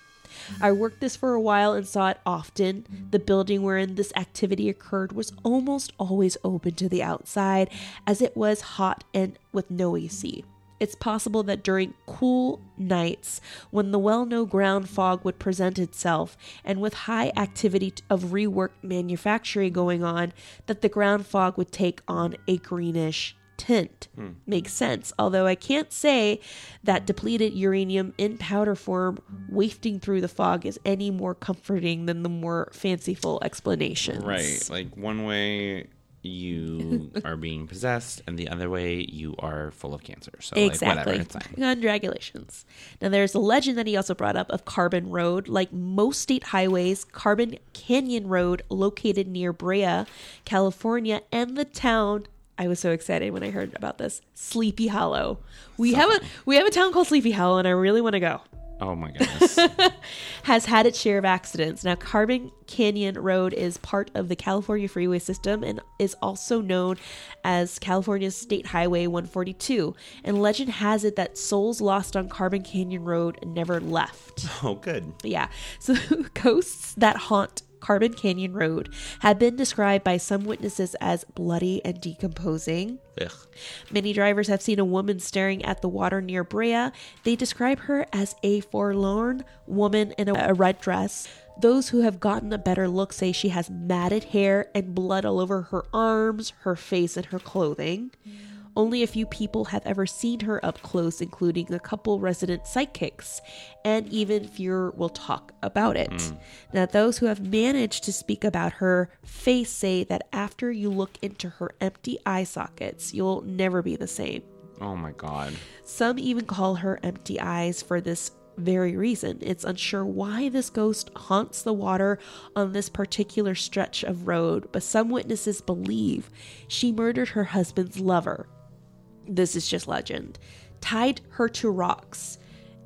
I worked this for a while and saw it often. The building wherein this activity occurred was almost always open to the outside, as it was hot and with no AC. It's possible that during cool nights, when the well known ground fog would present itself, and with high activity of reworked manufacturing going on, that the ground fog would take on a greenish tint. Hmm. Makes sense, although I can't say that depleted uranium in powder form wafting through the fog is any more comforting than the more fanciful explanations. Right. Like one way you <laughs> are being possessed, and the other way you are full of cancer. So like Exactly. whatever, it's fine. Congratulations. Now, there's a legend that he also brought up of Carbon Road. Like most state highways, Carbon Canyon Road, located near Brea, California, and the town. I was so excited when I heard about this. Sleepy Hollow. We have a we have a town called Sleepy Hollow, and I really want to go Oh my goodness. <laughs> has had its share of accidents. Now, Carbon Canyon Road is part of the California freeway system and is also known as California's State Highway 142. And legend has it that souls lost on Carbon Canyon Road never left. oh, good. Yeah. So <laughs> ghosts that haunt Carbon Canyon Road have been described by some witnesses as bloody and decomposing. Ugh. Many drivers have seen a woman staring at the water near Brea. They describe her as a forlorn woman in a, a red dress. Those who have gotten a better look say she has matted hair and blood all over her arms, her face, and her clothing. Only a few people have ever seen her up close, including a couple resident psychics, and even fewer will talk about it. Hmm. Now, those who have managed to speak about her face say that after you look into her empty eye sockets, you'll never be the same. Oh my god. Some even call her empty eyes for this very reason. It's unsure why this ghost haunts the water on this particular stretch of road, but some witnesses believe she murdered her husband's lover. This is just legend. Tied her to rocks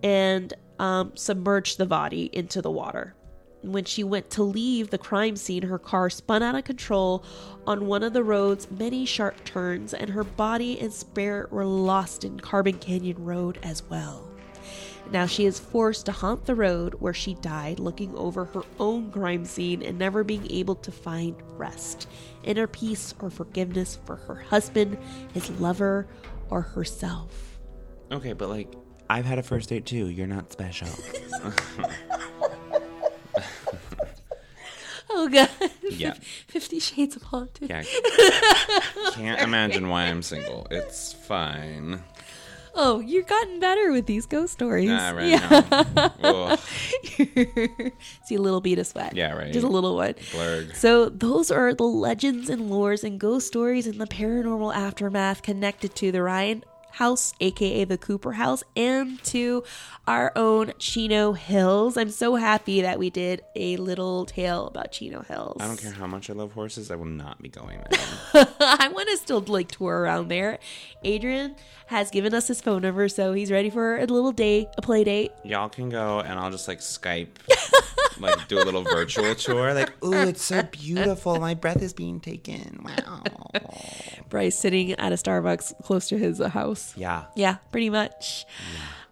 and um, submerged the body into the water. When she went to leave the crime scene, her car spun out of control on one of the road's many sharp turns, and her body and spirit were lost in Carbon Canyon Road as well. Now she is forced to haunt the road where she died, looking over her own crime scene and never being able to find rest, inner peace, or forgiveness for her husband, his lover, or herself. Okay, but like, I've had a first date too. You're not special. <laughs> Oh god. Yeah. <laughs> Fifty Shades of Haunted. Yeah. <laughs> Can't imagine why I'm single. It's fine. Oh, you've gotten better with these ghost stories. Ah, right yeah. now. <laughs> See a little bead of sweat. Yeah, right. Just a little one. blurg. So those are the legends and lores and ghost stories and the paranormal aftermath connected to the Ryen house, aka the Cooper house, and to our own Chino Hills. I'm so happy that we did a little tale about Chino Hills. I don't care how much I love horses. I will not be going there. <laughs> I want to still like tour around there. Adrian has given us his phone number, so he's ready for a little day, a play date. Y'all can go, and I'll just like Skype, <laughs> like do a little virtual tour. Like, Ooh, it's so beautiful. My breath is being taken. Wow. Bryce sitting at a Starbucks close to his uh, house. yeah. Yeah, pretty much.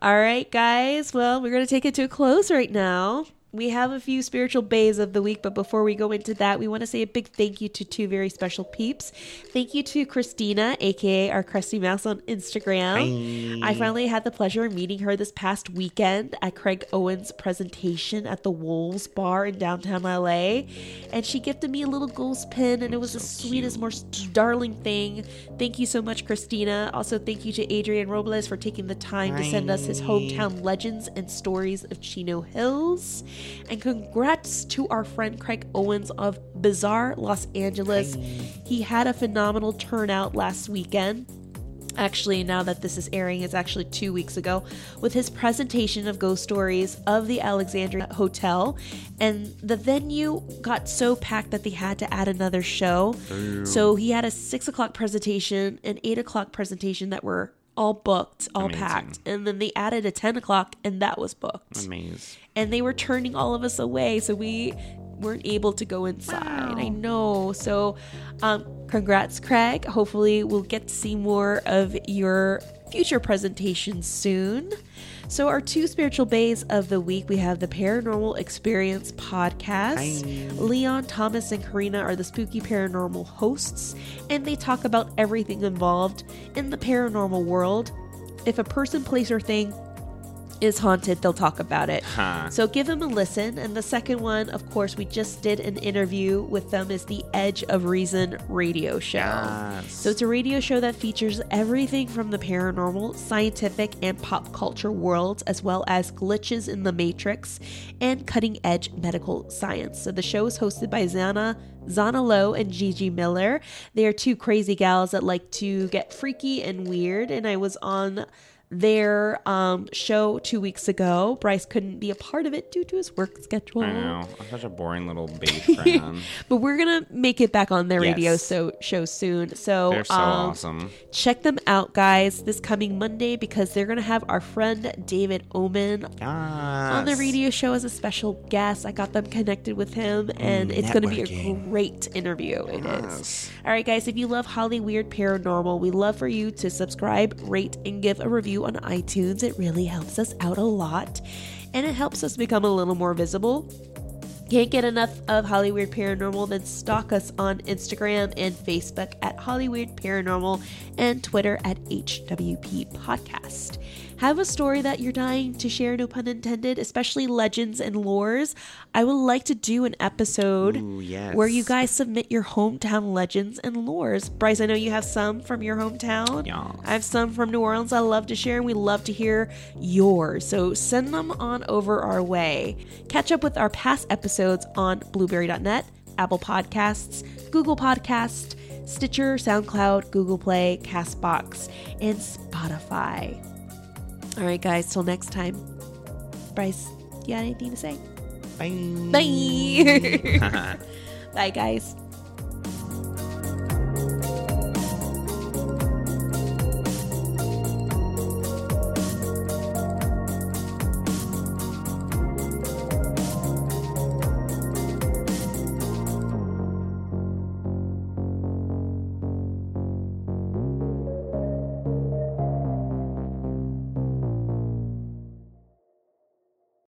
All right, guys. Well, we're going to take it to a close right now. We have a few spiritual bays of the week, but before we go into that, we want to say a big thank you to two very special peeps. Thank you to Christina, aka our Crusty Mouse on Instagram. I finally had the pleasure of meeting her this past weekend at Craig Owens' presentation at the Wolves Bar in downtown LA. And she gifted me a little ghost pin, and it was the sweetest, most darling thing. Thank you so much, Christina. Also, thank you to Adrian Robles for taking the time to send us his hometown legends and stories of Chino Hills. And congrats to our friend Craig Owens of Bizarre Los Angeles. He had a phenomenal turnout last weekend. Actually, now that this is airing, it's actually two weeks ago, with his presentation of ghost stories of the Alexandria Hotel. And the venue got so packed that they had to add another show. So he had a six o'clock presentation, an eight o'clock presentation that were all booked, all Amazing. packed. And then they added a 10 o'clock, and that was booked Amazing. and they were turning all of us away so we weren't able to go inside i know so um congrats craig hopefully we'll get to see more of your future presentations soon so our two spiritual bays of the week we have the paranormal experience podcast. Leon thomas and karina are the spooky paranormal hosts and they talk about everything involved in the paranormal world. If a person place or thing is haunted, they'll talk about it. Huh. So give them a listen. And the second one, of course, we just did an interview with them, is the Edge of Reason radio show. Yes. So it's a radio show that features everything from the paranormal, scientific, and pop culture worlds, as well as glitches in the matrix and cutting edge medical science. So the show is hosted by Zana. Zana Lowe and Gigi Miller. They are two crazy gals that like to get freaky and weird. And I was on their um, show two weeks ago. Bryce couldn't be a part of it due to his work schedule. I know. I'm such a boring little <laughs> fan. But we're gonna make it back on their Yes. radio so show soon. So They're so um, awesome. check them out, guys, this coming Monday because they're gonna have our friend David Omen on the radio show as a special guest. I got them connected with him, and it's going to be a great interview. It is. Yes. All right, guys, if you love Hollyweird Paranormal, we love for you to subscribe, rate, and give a review on iTunes. It really helps us out a lot, and it helps us become a little more visible. Can't get enough of Hollyweird Paranormal? Then stalk us on Instagram and Facebook at Hollyweird Paranormal and Twitter at HWP Podcast. Have a story that you're dying to share, no pun intended, especially legends and lores. I would like to do an episode Ooh, yes. where you guys submit your hometown legends and lores. Bryce, I know you have some from your hometown. Yes. I have some from New Orleans I love to share, and we love to hear yours. So send them on over our way. Catch up with our past episodes on blueberry.net, Apple Podcasts, Google Podcast, Stitcher, SoundCloud, Google Play, Castbox, and Spotify. All right, guys, till next time. Bryce, you got anything to say? Bye. Bye. <laughs> <laughs> Bye, guys.